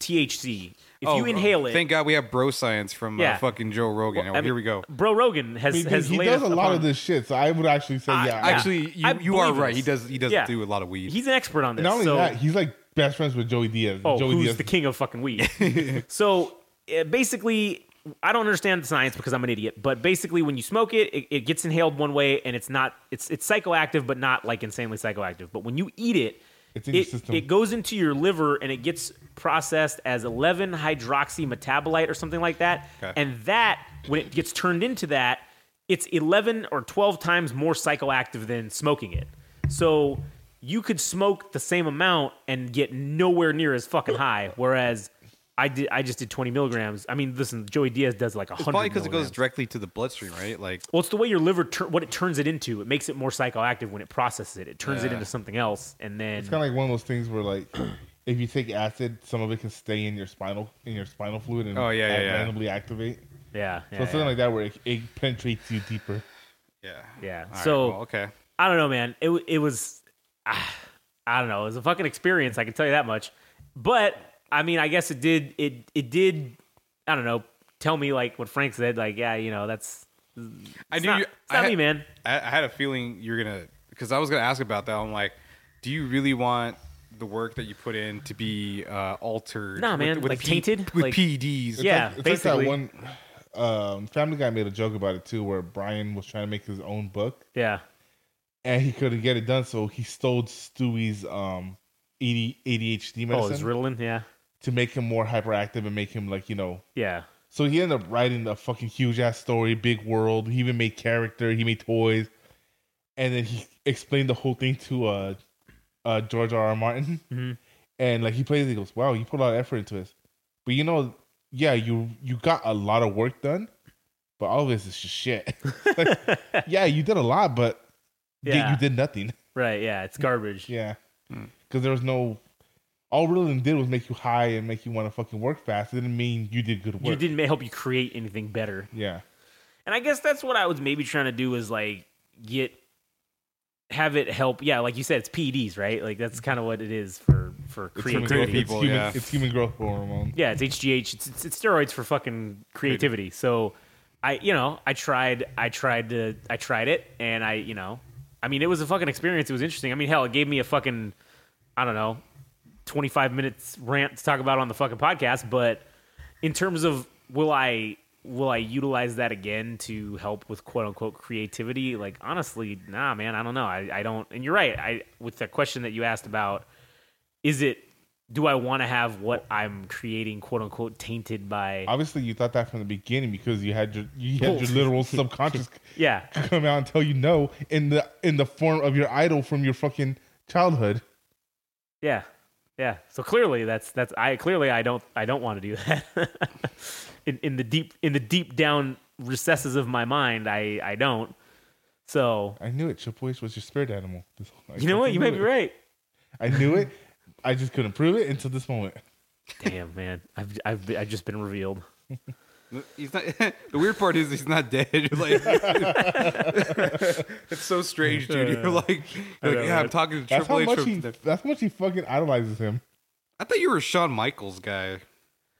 THC, if you Oh, inhale it, Thank God we have bro science from Yeah. uh, fucking Joe Rogan. I mean, here we go. Bro Rogan has I mean, has he laid does a lot upon- of this shit, so I would actually say, I- yeah. I- Actually, you, I you are believe right. He this. does he does Yeah. do a lot of weed. He's an expert on this. and not only so, that, he's like best friends with Joey Diaz. Oh, Joey who's Diaz. the king of fucking weed? so uh, basically, I don't understand the science because I'm an idiot. But basically, when you smoke it, it, it gets inhaled one way, and it's not it's it's psychoactive, but not like insanely psychoactive. But when you eat it, It's in your it, system. it goes into your liver and it gets processed as 11 hydroxy metabolite or something like that. Okay. And that, when it gets turned into that, it's 11 or 12 times more psychoactive than smoking it. So you could smoke the same amount and get nowhere near as fucking high. Whereas I did, I just did 20 milligrams. I mean, listen, Joey Diaz does like 100 It's probably because it goes directly to the bloodstream, right? Like, Well, it's the way your liver, tur- what it turns it into. It makes it more psychoactive when it processes it. It turns it into something else, and then It's kind of like one of those things where like if you take acid, some of it can stay in your spinal in your spinal fluid and Oh, yeah, yeah, act- yeah. randomly activate. yeah, So something yeah. like that where it, it penetrates you deeper. yeah, Yeah. All right, so well, okay, I don't know, man. It it was, ah, I don't know. It was a fucking experience. I can tell you that much. But I mean, I guess it did. It it did. I don't know. Tell me like what Frank said. Like, yeah, you know, that's. I knew not, you, it's not I me, had, man. I, I had a feeling you're gonna because I was gonna ask about that. I'm like, do you really want the work that you put in to be uh, altered? Nah, man, with like tainted? with Like- PEDs? It's Yeah, like, it's basically. like that one. Um, Family Guy made a joke about it too, where Brian was trying to make his own book Yeah. and he couldn't get it done, so he stole Stewie's um AD, ADHD Oh, medicine it's Ritalin. Yeah. To make him more hyperactive and make him like you know. Yeah. So he ended up writing a fucking huge ass story, big world. He even made character. He made toys, and then he explained the whole thing to uh, uh George R. R. Martin. Mhm. And like he plays, he goes, "Wow, you put a lot of effort into this." But you know, yeah, you you got a lot of work done, but all of this is just shit. Like, yeah, you did a lot, but yeah. Yeah. you did nothing. Right. Yeah. It's garbage. Yeah, because there was no. All Ritalin did was make you high and make you want to fucking work fast. It didn't mean you did good work. You didn't help you create anything better. Yeah. And I guess that's what I was maybe trying to do is like get have it help. Yeah, like you said, it's PEDs, right? Like that's kind of what it is for for It's human, creativity. people, it's, human, yeah. it's human growth hormone. Yeah, it's HGH. It's, it's, it's steroids for fucking creativity. So I, you know, I tried, I tried to, I tried it, and I, you know, I mean, it was a fucking experience. It was interesting. I mean, hell, it gave me a fucking, I don't know, twenty five minutes rant to talk about on the fucking podcast. But in terms of will I, will I utilize that again to help with quote unquote creativity? Like, honestly, nah, man, I don't know. I, I don't. And you're right. I with the question that you asked about, is it do I want to have what I'm creating, quote unquote, tainted by? Obviously, you thought that from the beginning because you had your you had your oh. literal subconscious Yeah, come out and tell you no in the in the form of your idol from your fucking childhood. yeah, yeah. So clearly, that's that's I clearly I don't I don't want to do that. in in the deep in the deep down recesses of my mind, I I don't. So I knew it. H was your spirit animal. I you know what? You might may be right. I knew it. I just couldn't prove it until this moment. Damn man, I've I've I've just been revealed. He's not. the weird part is he's not dead. Like, it's so strange, dude. You're like, you're know, like, yeah, I'm right? talking to That's Triple how H. much From, he. That's how much he fucking idolizes him. I thought you were a Shawn Michaels guy.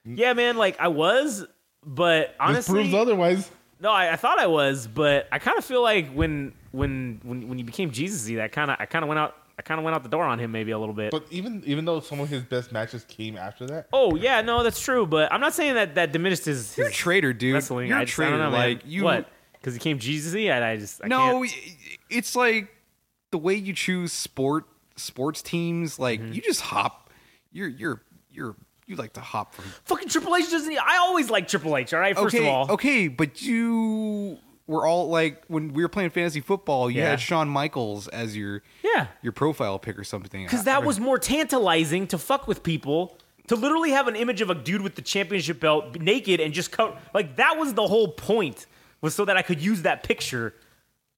Yeah, man. Like I was, but This honestly, proves otherwise. No, I, I thought I was, but I kind of feel like when when when when you became Jesus-y, that kind of I kind of went out I kind of went out the door on him maybe a little bit. But even even though some of his best matches came after that, oh yeah, no, that's true. But I'm not saying that that diminished his, You're a traitor, dude. wrestling. You're I a just, I traitor. don't know, man. like you. what? Because he came Jesus-y, I, I just I no, can't- it's like the way you choose sport sports teams. Like Mm-hmm. you just hop. You're you're you're you like to hop from. fucking Triple H doesn't. I always like Triple H. All right, first okay, of all, okay, but you were all like when we were playing fantasy football. You Yeah. had Shawn Michaels as your yeah, your profile pick or something. because that I- was more tantalizing to fuck with people. To literally have an image of a dude with the championship belt naked and just cut like that was the whole point was so that I could use that picture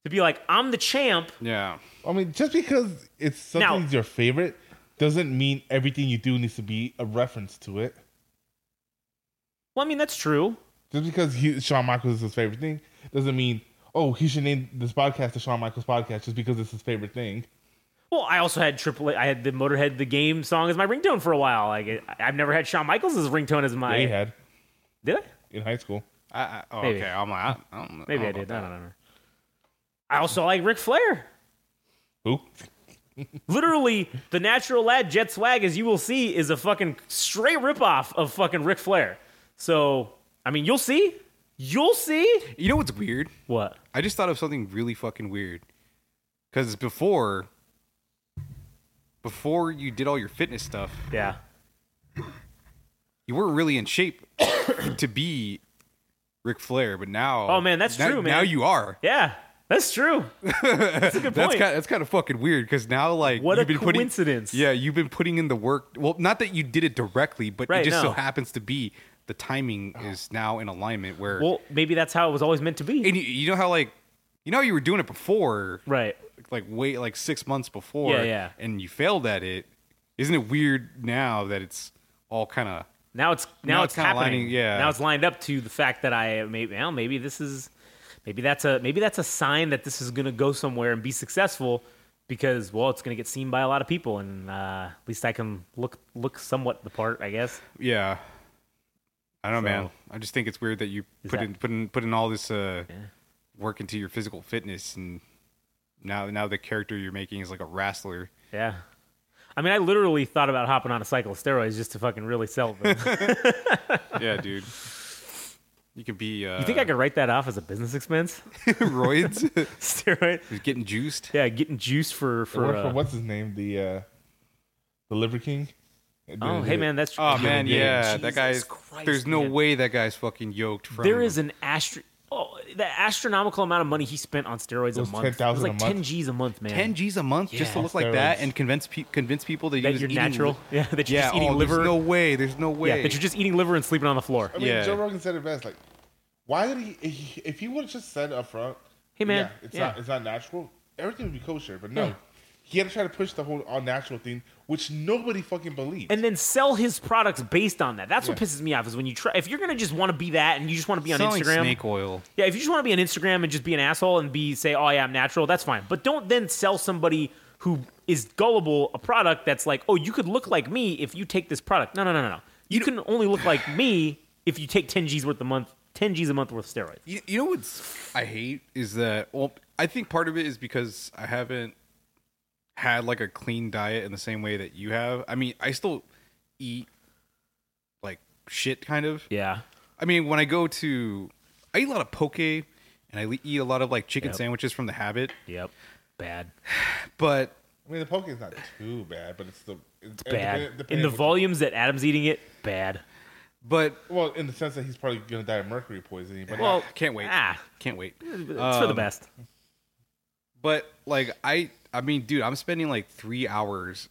to be like I'm the champ. yeah. I mean, just because it's Now- something's your favorite doesn't mean everything you do needs to be a reference to it. Well, I mean that's true. Just because he, Shawn Michaels is his favorite thing doesn't mean oh he should name this podcast the Shawn Michaels podcast just because it's his favorite thing. Well, I also had Triple. I had the Motorhead the game song as my ringtone for a while. Like I've never had Shawn Michaels as ringtone as my. They had Did I? in high school. I, I, oh, Maybe. okay. I'm like, I, I don't know. Maybe I don't did. know I don't know. I also like Ric Flair. Who? Literally, the natural lad Jet Swag, as you will see, is a fucking straight ripoff of fucking Ric Flair. So I mean, you'll see. You'll see. You know what's weird? What? I just thought of something really fucking weird. Because before, before you did all your fitness stuff, Yeah. you weren't really in shape to be Ric Flair. But now, Oh, man, that's now- true, man. Now you are. Yeah. That's true. That's a good That's point. kind. That's kind of fucking weird. Because now, like, What you've a been putting, coincidence. Yeah, you've been putting in the work. Well, not that you did it directly, but Right, it just no. so happens to be the timing is now in alignment. Where well, maybe that's how it was always meant to be. and you, you know how like you know how you were doing it before, right. like wait like six months before, Yeah, yeah. and you failed at it. Isn't it weird now that it's all kind of Now it's now, Now it's, it's kinda happening. lining- yeah. Now it's lined up to the fact that I maybe well, maybe this is maybe that's a maybe that's a sign that this is gonna go somewhere and be successful because well it's gonna get seen by a lot of people and uh, at least I can look look somewhat the part I guess. yeah. I don't know, So- man. I just think it's weird that you put that- in put in put in all this uh, Yeah. work into your physical fitness, and now now the character you're making is like a wrestler. Yeah. I mean, I literally thought about hopping on a cycle of steroids just to fucking really sell them. yeah, dude. You could be. Uh, you think I could write that off as a business expense? roids? Steroid? He's getting juiced. Yeah, getting juiced for For, for. for Uh, what's his name? The uh, the Liver King. Oh, hey man, that's Oh man, yeah, Jesus that guy's. Christ, there's no man. way that guy's fucking yoked from. There is an astro. Oh, the astronomical amount of money he spent on steroids a was month. It was 10,000 a like month. ten G's a month, man. 10 G's a month just to Yeah. look like that and convince pe- convince people that, that you was you're eating natural. li- Yeah, that you're yeah, just eating oh, liver. There's no way. There's no way. yeah, that you're just eating liver and sleeping on the floor. I mean, Yeah. Joe Rogan said it best. Like, why did he? If if he would have just said up front, Hey, man, yeah, it's yeah. not it's not natural. Everything would be kosher. But no, Yeah. he had to try to push the whole all natural thing, which nobody fucking believes. And then sell his products based on that. That's what pisses me off. Is when you try. If you're gonna just want to be that and you just want to be on Selling Instagram. snake oil. Yeah, if you just want to be on Instagram and just be an asshole and be say, "Oh yeah, I'm natural," that's fine. But don't then sell somebody who is gullible a product that's like, "Oh, you could look like me if you take this product." No, no, no, no, no. You, can only look like me if you take 10 G's worth a month, 10 G's a month worth of steroids. You, you know what's I hate is that well I think part of it is because I haven't had like a clean diet in the same way that you have. I mean, I still eat like shit kind of. Yeah. I mean, when I go to I eat a lot of poke and I eat a lot of like chicken Yep. sandwiches from the habit, Yep. Bad. but I mean, the poke is not too bad, but it's still it's Bad. In the volumes that Adam's eating it, bad. but Well, in the sense that he's probably gonna die of mercury poisoning. But Well, can't wait. Ah, Can't wait. it's for the Um, best. But like I, I mean, dude, I'm spending like three hours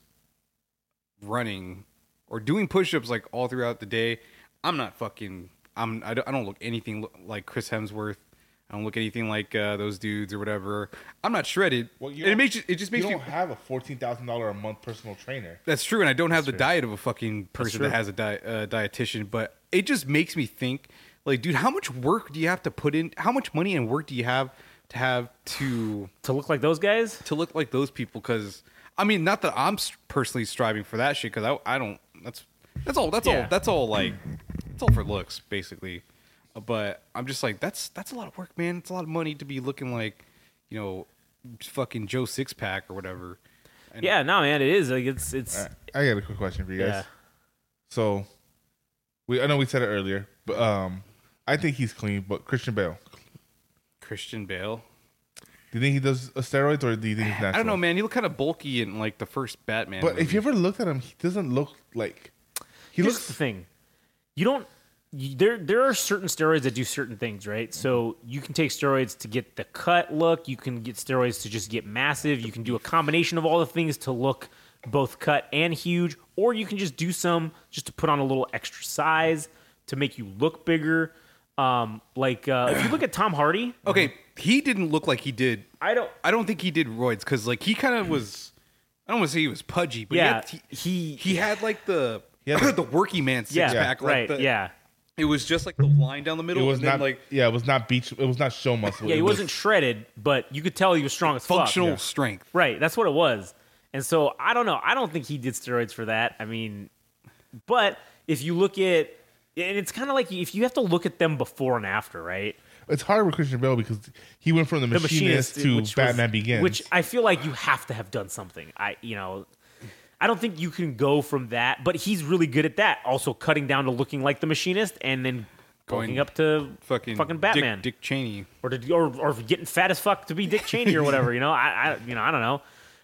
running or doing push-ups like all throughout the day. I'm not fucking. I'm. I don't, I don't look anything like Chris Hemsworth. I don't look anything like uh, those dudes or whatever. I'm not shredded. Well, you it makes you, it just makes you don't me. have a fourteen thousand dollar a month personal trainer. That's true, and I don't have the diet of a fucking person that has a di- uh, dietitian. But it just makes me think, like, dude, how much work do you have to put in? How much money and work do you have to have to To look like those guys? to look like those people because I mean, not that I'm s- personally striving for that shit because I, I don't. That's that's all. That's Yeah. all. That's all. Like, it's all for looks, basically. But I'm just like, that's that's a lot of work, man. It's a lot of money to be looking like, you know, fucking Joe Six Pack or whatever. And Yeah, no, man, it is. Like it's it's All right, I got a quick question for you guys. yeah. So, we I know we said it earlier, but um, I think he's clean. But Christian Bale, Christian Bale. do you think he does a steroids or do you think he's natural? I don't know, man. He looked kind of bulky in like the first Batman. But if you ever looked at him, he doesn't look like he Here's looks. the thing. You don't you, there there are certain steroids that do certain things, right? So you can take steroids to get the cut look, you can get steroids to just get massive, you can do a combination of all the things to look both cut and huge, or you can just do some just to put on a little extra size to make you look bigger. Um, like uh, if you look at Tom Hardy, okay, he didn't look like he did. I don't I don't think he did roids because like he kind of was. I don't want to say he was pudgy, but yeah, he, had, he, he, he had like the He had the working man six yeah, pack. Like right, the, yeah. It was just like the line down the middle. It middle. was and then, not like Yeah, it was not beach. It was not show muscle. Yeah, it he was- wasn't shredded, but you could tell he was strong as fuck. functional yeah. strength. Right, that's what it was. And so I don't know. I don't think he did steroids for that. I mean, but if you look at, and it's kind of like if you have to look at them before and after, right? It's hard with Christian Bale because he went from the, The machinist, to which was- Batman Begins. which I feel like you have to have done something. I, you know, I don't think you can go from that, but he's really good at that. Also, cutting down to looking like the machinist and then going Going up to Fucking fucking Dick- Batman, Dick, Cheney. or to, or or getting fat as fuck to be Dick Cheney or whatever. You know, I, I you know I don't know.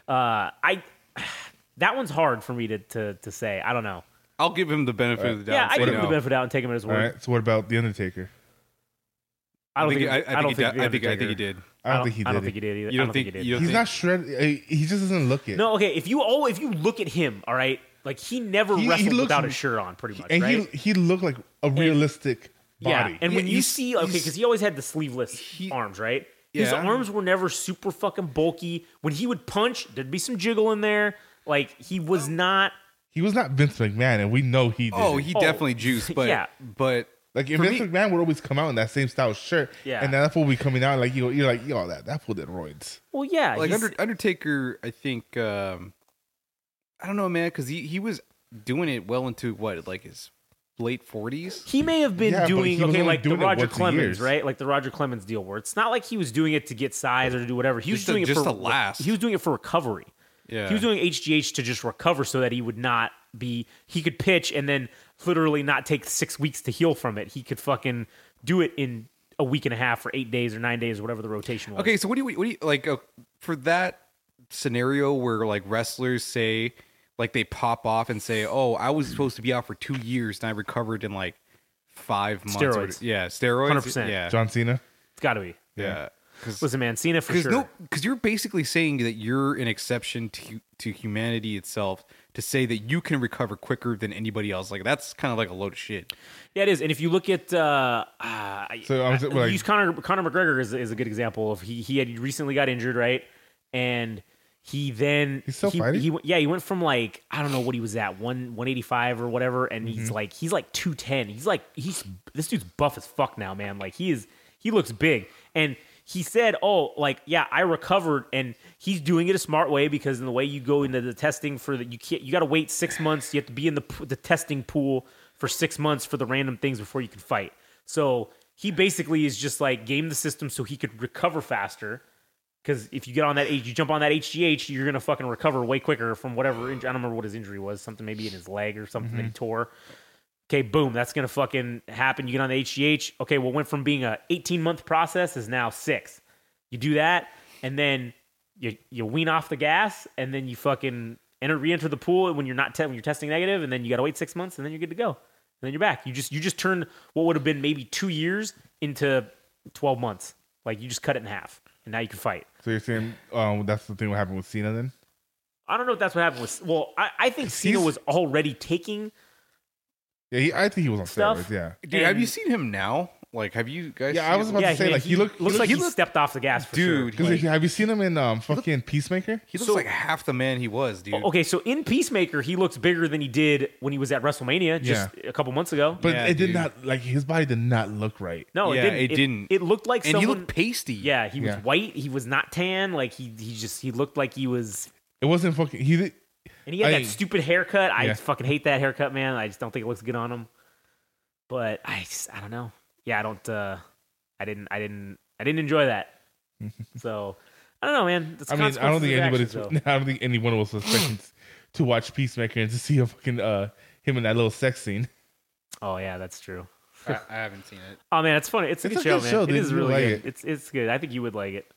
Uh, I that one's hard for me to to to say. I don't know. I'll give him the benefit of the doubt. Yeah, I say give him the benefit of the doubt and take him at his word. right. So what about the Undertaker? I don't think. I, I, I, think don't he think. did- I think I think he did. I don't, think he did. I don't think he did either. You I don't think, he did. He's think, not shredded. uh, He just doesn't look it. No, okay. If you oh, if you look at him, all right, like he never He- he wrestled looks- without a shirt on, pretty much, and right? he he looked like a realistic body. Yeah, and Yeah, when you see okay, because he always had the sleeveless he- arms, right? His Yeah. arms were never super fucking bulky. When he would punch, there'd be some jiggle in there. Like he was not. He was not Vince McMahon, and we know he did. Oh, it. he Oh, definitely juiced, but yeah. but like if Vince me- McMahon would always come out in that same style shirt, Yeah. and that fool be coming out like you, you're like, yo, that that fool did roids. Well, yeah, like Under, Undertaker, I think um, I don't know, man, because he he was doing it well into what like his late forties. he may have been Yeah, doing okay, like the doing it Roger Clemens, right? Like the Roger Clemens deal, where it's not like he was doing it to get size or to do whatever. He was Just to- doing it just for to last. He was doing it for recovery. Yeah, He was doing HGH to just recover so that he would not be he could pitch and then literally not take six weeks to heal from it. He could fucking do it in a week and a half or eight days or nine days, whatever the rotation was. Okay, so what do you what do you like uh, for that scenario where like wrestlers say like they pop off and say, "Oh, I was supposed to be out for two years and I recovered in like five months." or- Steroids. yeah, steroids. 100%. Yeah, John Cena. It's got to be. yeah. Because Listen, man, Cena for sure. no, because you're basically saying that you're an exception to to humanity itself to say that you can recover quicker than anybody else. Like that's kind of like a load of shit. Yeah, it is. And if you look at, uh, uh, So, I was- I- like- use Conor Conor McGregor is, is a good example of he he had recently got injured, right? And he then He's still he, fighting? he yeah he went from like I don't know what he was at one one eighty five or whatever, and Mm-hmm. he's like he's like two ten. He's like he's this dude's buff as fuck now, man. Like he is he looks big and. He said, "Oh, like yeah, I recovered, and he's doing it a smart way because in the way you go into the testing for the you can't you got to wait six months. You have to be in the the testing pool for six months for the random things before you can fight. So he basically is just like game the system so he could recover faster. Because if you get on that, you jump on that HGH, you're gonna fucking recover way quicker from whatever. Injury. I don't remember what his injury was. Something maybe in his leg or something that he mm-hmm. tore. Okay, boom, that's gonna fucking happen. You get on the HGH. Okay, what went from being a 18 month process is now six. You do that, and then you you wean off the gas, and then you fucking enter re-enter the pool when you're not te- when you're testing negative, and then you gotta wait six months, and then you're good to go. And then you're back. You just you just turn what would have been maybe two years into 12 months. Like you just cut it in half, and now you can fight. So you're saying um, that's the thing what happened with Cena then? I don't know if that's what happened with. Well, I, I think Cena was already taking. Yeah, he, I think he was on Stuff? steroids. Yeah, Dude, have you seen him now? Like, have you guys? Yeah, I seen was him? about Yeah, to say he, like he, looked. looks he like he, looked- stepped off the gas for sure. Dude, Because like- have you seen him in um fucking Peacemaker? he looks So- like half the man he was, dude. Okay, so in Peacemaker, he looks bigger than he did when he was at WrestleMania just a couple months ago. But Yeah, it did dude. not like his body did not look right. no, Yeah, it didn't. it didn't. It, looked like and someone. he looked pasty. yeah, he was Yeah. white. He was not tan. Like he, he just he looked like he was. It wasn't fucking. He did. And he had I- that stupid haircut. I Yeah. fucking hate that haircut, man. I just don't think it looks good on him. But I, just, I don't know. Yeah, I don't. uh I didn't. I didn't. I didn't enjoy that. so I don't know, man. It's I mean, I don't think anybody's. actions. I don't think anyone was expecting to watch Peacemaker and to see a fucking uh him in that little sex scene. Oh yeah, that's true. I, I haven't seen it. Oh man, it's funny. It's a It's good a show, good man. show, it dude. is really like good. it. It's it's good. I think you would like it.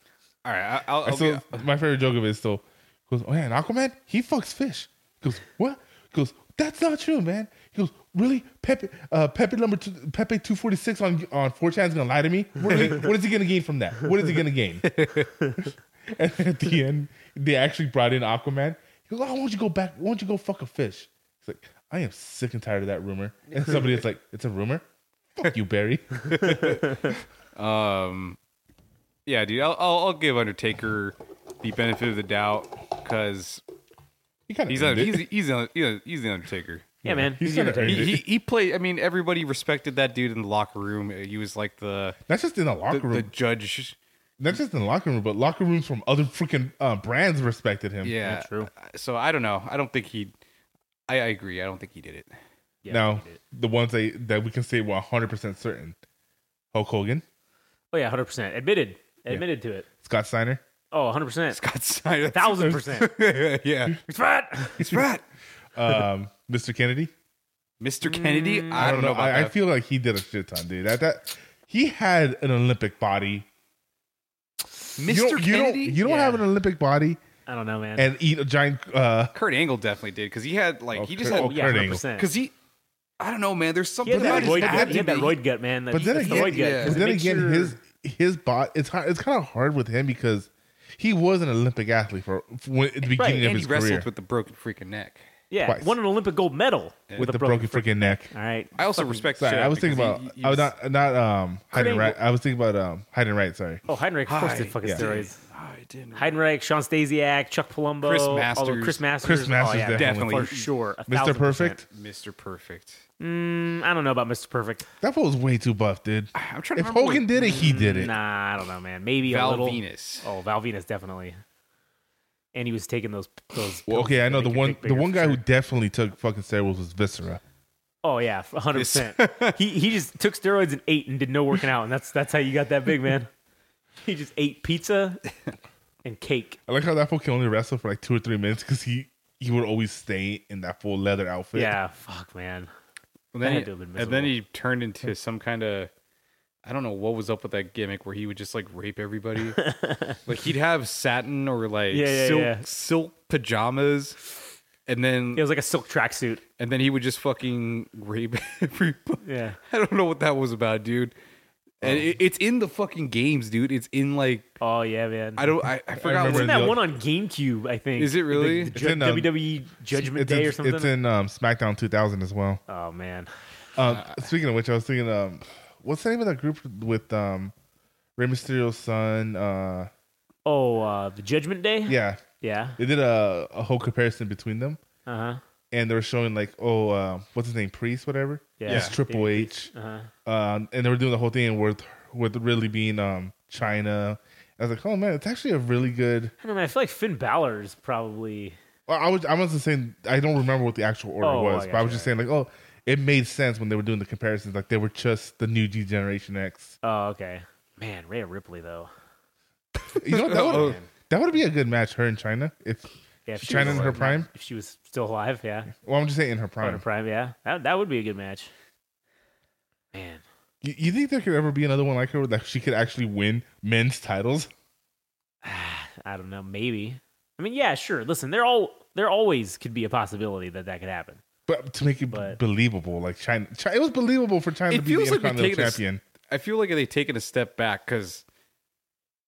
All right, I, I'll, I'll so be- my favorite joke of it is still goes, oh yeah, and Aquaman he fucks fish. Goes what? Goes that's not true, man. He goes really Pepe uh, Pepe number two, Pepe two forty six on on 4chan is gonna lie to me. What, is he, what is he gonna gain from that? What is he gonna gain? and at the end, they actually brought in Aquaman. He goes, oh, why don't you go back? Why don't you go fuck a fish? He's like, I am sick and tired of that rumor. And somebody is like, it's a rumor. Fuck you, Barry. Um, yeah, dude, I'll, I'll, I'll give Undertaker the benefit of the doubt because He kind of he's, a, he's he's the- he's the- he's the Undertaker. Yeah, man. He's He's kinda the- earned He, it. he he played. I mean, everybody respected that dude in the locker room. He was like the That's just in the the, locker room. the judge. Not just in the locker room, but locker rooms from other freaking uh, brands respected him. Yeah, true. So I don't know. I don't think he. I, I agree. I don't think he did it. yeah, now, he did. the ones that, that we can say were 100% certain Hulk Hogan, Oh yeah, hundred percent. Admitted. Admitted to it. Scott Steiner, Oh, 100 percent. Scott Snyder. Thousand percent. yeah, He's fat. he's fat. um, Mr. Kennedy, Mr. Kennedy, Mm, I, don't know, about I, I feel like he did a shit ton, dude. That that he had an Olympic body. Mr. You don't, you don't, Kennedy, you don't Yeah. have an Olympic body I don't know, man. and eat a giant. uh Kurt Angle definitely did because he had like Oh, he just Kurt- had oh, yeah, Kurt hundred Angle. because he. I don't know, man. There's He something had that about his roid gut. attitude. He had that He- roid gut, man. That- But then again, roid gut, yeah. 'cause But then again, your- his his bot it's hard, it's kind of hard with him because he was an Olympic athlete for, for when, at the beginning and of he his wrestled career with the broken freaking neck. yeah twice. won an Olympic gold medal with the broken freaking neck. All right, I also respect. the Sorry, I was thinking about he- he I was was- not not um hiding Angle- right. I was thinking about um Heidenreich. Sorry. Oh, Heidenreich, of course, Hi. did fucking Yeah. steroids. I didn't. Heidenreich, Shawn Stasiak, Chuck Palumbo, Chris Masters. Chris Masters, Chris Masters oh, yeah, definitely. for sure, Mr. Perfect. Mr. Perfect. Mm, I don't know about Mr. Perfect. That fool was way too buff, dude. I'm trying to If remember. Hogan did it, he did it. Nah, I don't know, man. Maybe a Val little. Venis. Oh, Val Venis definitely. And he was taking those those. Well, pills okay, to I know make the your one dick the bigger one for guy who sure. definitely took fucking steroids was Viscera. Oh yeah, hundred percent. He he just took steroids and ate and did no working out, and that's that's how you got that big man. He just ate pizza and cake. I like how that fool can only wrestle for like two or three minutes because he he would always stay in that full leather outfit. Yeah, fuck man. And then, he, to have been and then he turned into some kind of I don't know what was up with that gimmick where he would just like rape everybody. like he'd have satin or like Yeah, yeah, silk yeah. silk pajamas, and then It was like a silk tracksuit. and then he would just fucking rape everybody. Yeah. I don't know what that was about, dude. And it, it's in the fucking games, dude. It's in like Oh yeah, man. I don't I, I forgot. remember what, Wasn't that one on GameCube? I think. Is it really? The, the It's Ju- in, um, WWE Judgment it's Day in, or something? It's in um, SmackDown 2000 as well. oh man. Um, Uh, speaking of which, I was thinking, um, what's the name of that group with um, Rey Mysterio's son? Uh, Oh, uh, the Judgment Day. yeah, Yeah. they did a, a whole comparison between them, Uh huh. And they were showing like, oh, uh, what's his name, Priest, whatever. Yeah. It's Triple H. Uh huh. Um, and they were doing the whole thing with with really being um Chyna. I was like, oh man, it's actually a really good. I don't know. I feel like Finn Balor is probably. Well, I was I wasn't saying I don't remember what the actual order Oh, was, I but I was just saying like, oh, it made sense when they were doing the comparisons. Like they were just the new G Generation X. Oh, okay. Man, Rhea Ripley though. You know that Oh. would that would be a good match. Her and Chyna, if Yeah, if she Chyna was in her alive- prime. If she was still alive, yeah. well, I'm just saying in her prime. in her prime, yeah. That that would be a good match. Man, You, you think there could ever be another one like her that she could actually win men's titles? I don't know. Maybe. I mean, yeah, sure. Listen, there all there always could be a possibility that that could happen. But to make it But- believable, like Chyna, Chyna, it was believable for Chyna to be the feels like Intercontinental taken a s- champion. I feel like they taken a step back because,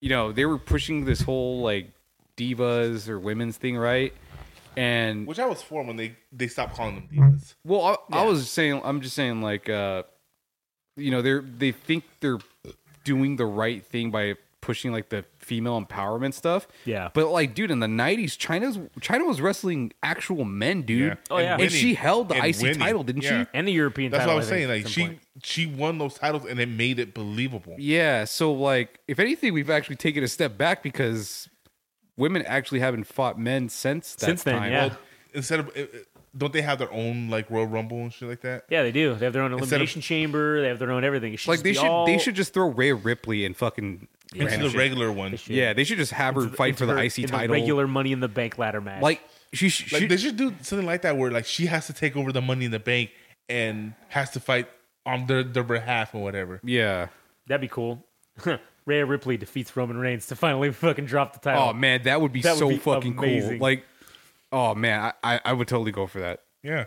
you know, they were pushing this whole like divas or women's thing, right? And Which I was for when they they stopped calling them divas. well, I, I was saying, I'm just saying, like, uh, you know, they're they think they're doing the right thing by pushing like the female empowerment stuff. Yeah. But like, dude, in the '90s, Chyna's Chyna was wrestling actual men, dude. Yeah. Oh, yeah. and, winning. she held the And IC winning. title, didn't Yeah. she? And the European That's title. what I was think, saying. at Like she point. she won those titles and it made it believable. Yeah, so like if anything, we've actually taken a step back because women actually haven't fought men since that Since then, time. yeah. Well, instead of it- it- don't they have their own like Royal Rumble and shit like that? Yeah, they do. They have their own Instead of- elimination chamber. They have their own everything. It should Like just they be should all- they should just throw Rhea Ripley and fucking Into the shit. regular one. should. Yeah, they should just have her into- fight into for the her- IC in the title. regular Money in the Bank ladder match. like she, she Like they should do something like that where like she has to take over the money in the bank and has to fight on their, their behalf or whatever. yeah. that'd be cool. Rhea Ripley defeats Roman Reigns to finally fucking drop the title. Oh man, that would be That would so be fucking amazing. cool. Like, oh man, I, I I would totally go for that. Yeah.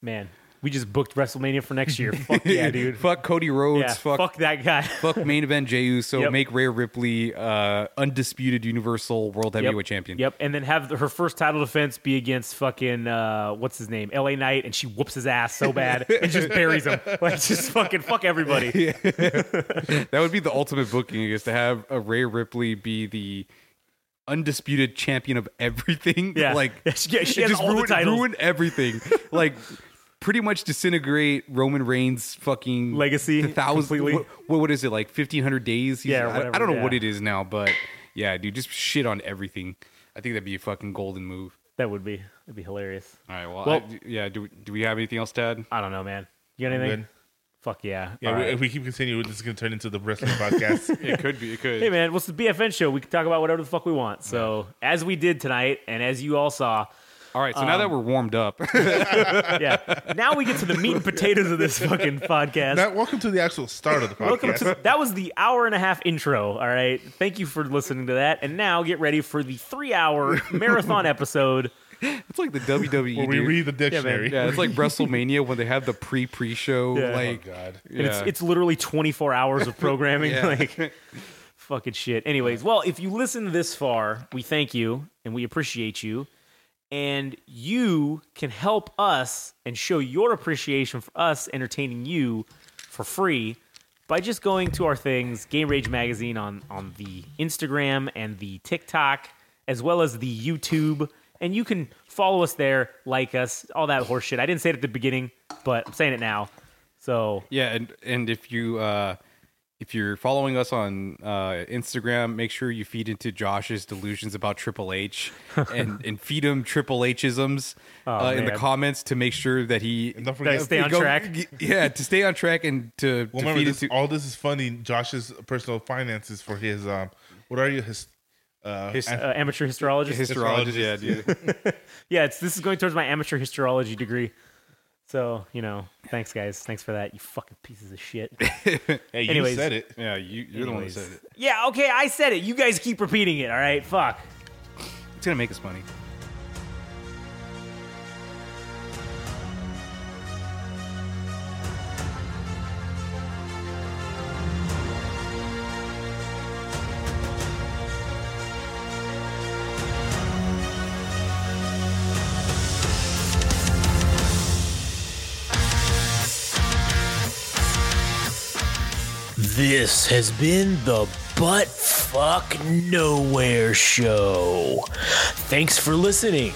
Man, we just booked WrestleMania for next year. Fuck yeah, dude. fuck Cody Rhodes. yeah, fuck, fuck that guy. fuck main event Jey Uso. Yep. Make Rhea Ripley uh, undisputed Universal World Heavyweight Champion. Yep, and then have her first title defense be against fucking uh, what's his name, L.A. Knight, and she whoops his ass so bad and just buries him. Like just fucking fuck everybody. That would be the ultimate booking is to have a Rhea Ripley be the undisputed champion of everything. Yeah. like Yeah, she- she has all the titles. ruin everything. like pretty much disintegrate Roman Reigns' fucking Legacy thousand, completely. What, what is it like? Fifteen hundred days? He's- Yeah, or I, I don't know what it is now, but yeah, dude, just shit on everything. I think that'd be a fucking golden move. That would be It'd be hilarious. All right, well, Well- I- yeah. Do do we have anything else, Tad? I don't know, man. You got anything? Good. Fuck yeah. Yeah, we, right. if we keep continuing, this is going to turn into the wrestling podcast. It could be. It could. Hey man, what's the BFN show? We can talk about whatever the fuck we want. So as we did tonight, and as you all saw, All right, so now that um, we're warmed up, Yeah. Now we get to the meat and potatoes of this fucking podcast. Now, welcome to the actual start of the podcast. Welcome to that was the hour and a half intro. All right, thank you for listening to that. And now get ready for the three-hour marathon episode. it's like the WWE. where we dude. read the dictionary. yeah, it's like WrestleMania when they have the pre-pre-show. Yeah. Oh, like, Oh God. And it's yeah. it's literally 24 hours of programming. Yeah. Like fucking shit. Anyways, well, if you listen this far, we thank you and we appreciate you. And you can help us and show your appreciation for us entertaining you for free by just going to our things, Game Rage Magazine on on the Instagram and the TikTok, as well as the YouTube. And you can follow us there, like us, all that horseshit. I didn't say it at the beginning, but I'm saying it now. So yeah, and and if you uh, if you're following us on uh, Instagram, make sure you feed into Josh's delusions about Triple H and and feed him Triple H isms uh, in the comments to make sure that he And don't forget, stay on go- track. Yeah, to stay on track and to, well, to remember feed this, into all this is funding Josh's personal finances for his um. What are you his? Uh, His- uh, amateur histologist. histologist. Yeah, dude. yeah, it's this is going towards my amateur histology degree. So you know, thanks guys, thanks for that. You fucking pieces of shit. hey, you said it. Yeah, you, you're the one who said it. yeah, okay, I said it. You guys keep repeating it. All right, fuck. It's gonna make us money. This has been the Butt Fuck Nowhere Show. Thanks for listening.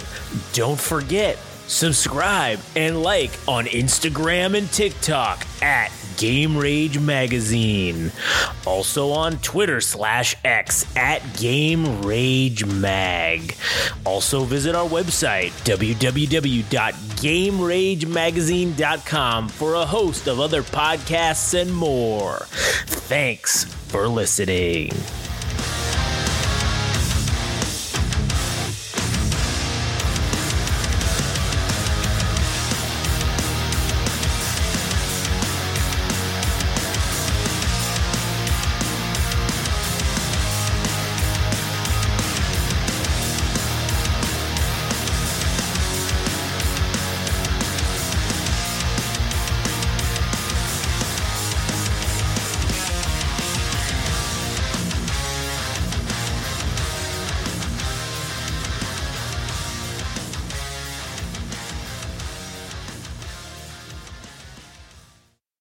Don't forget, subscribe and like on Instagram and TikTok at Game Rage Magazine. Also on Twitter slash X at Game Rage Mag. Also visit our website, www.gameragemagazine.com for a host of other podcasts and more. Thanks for listening.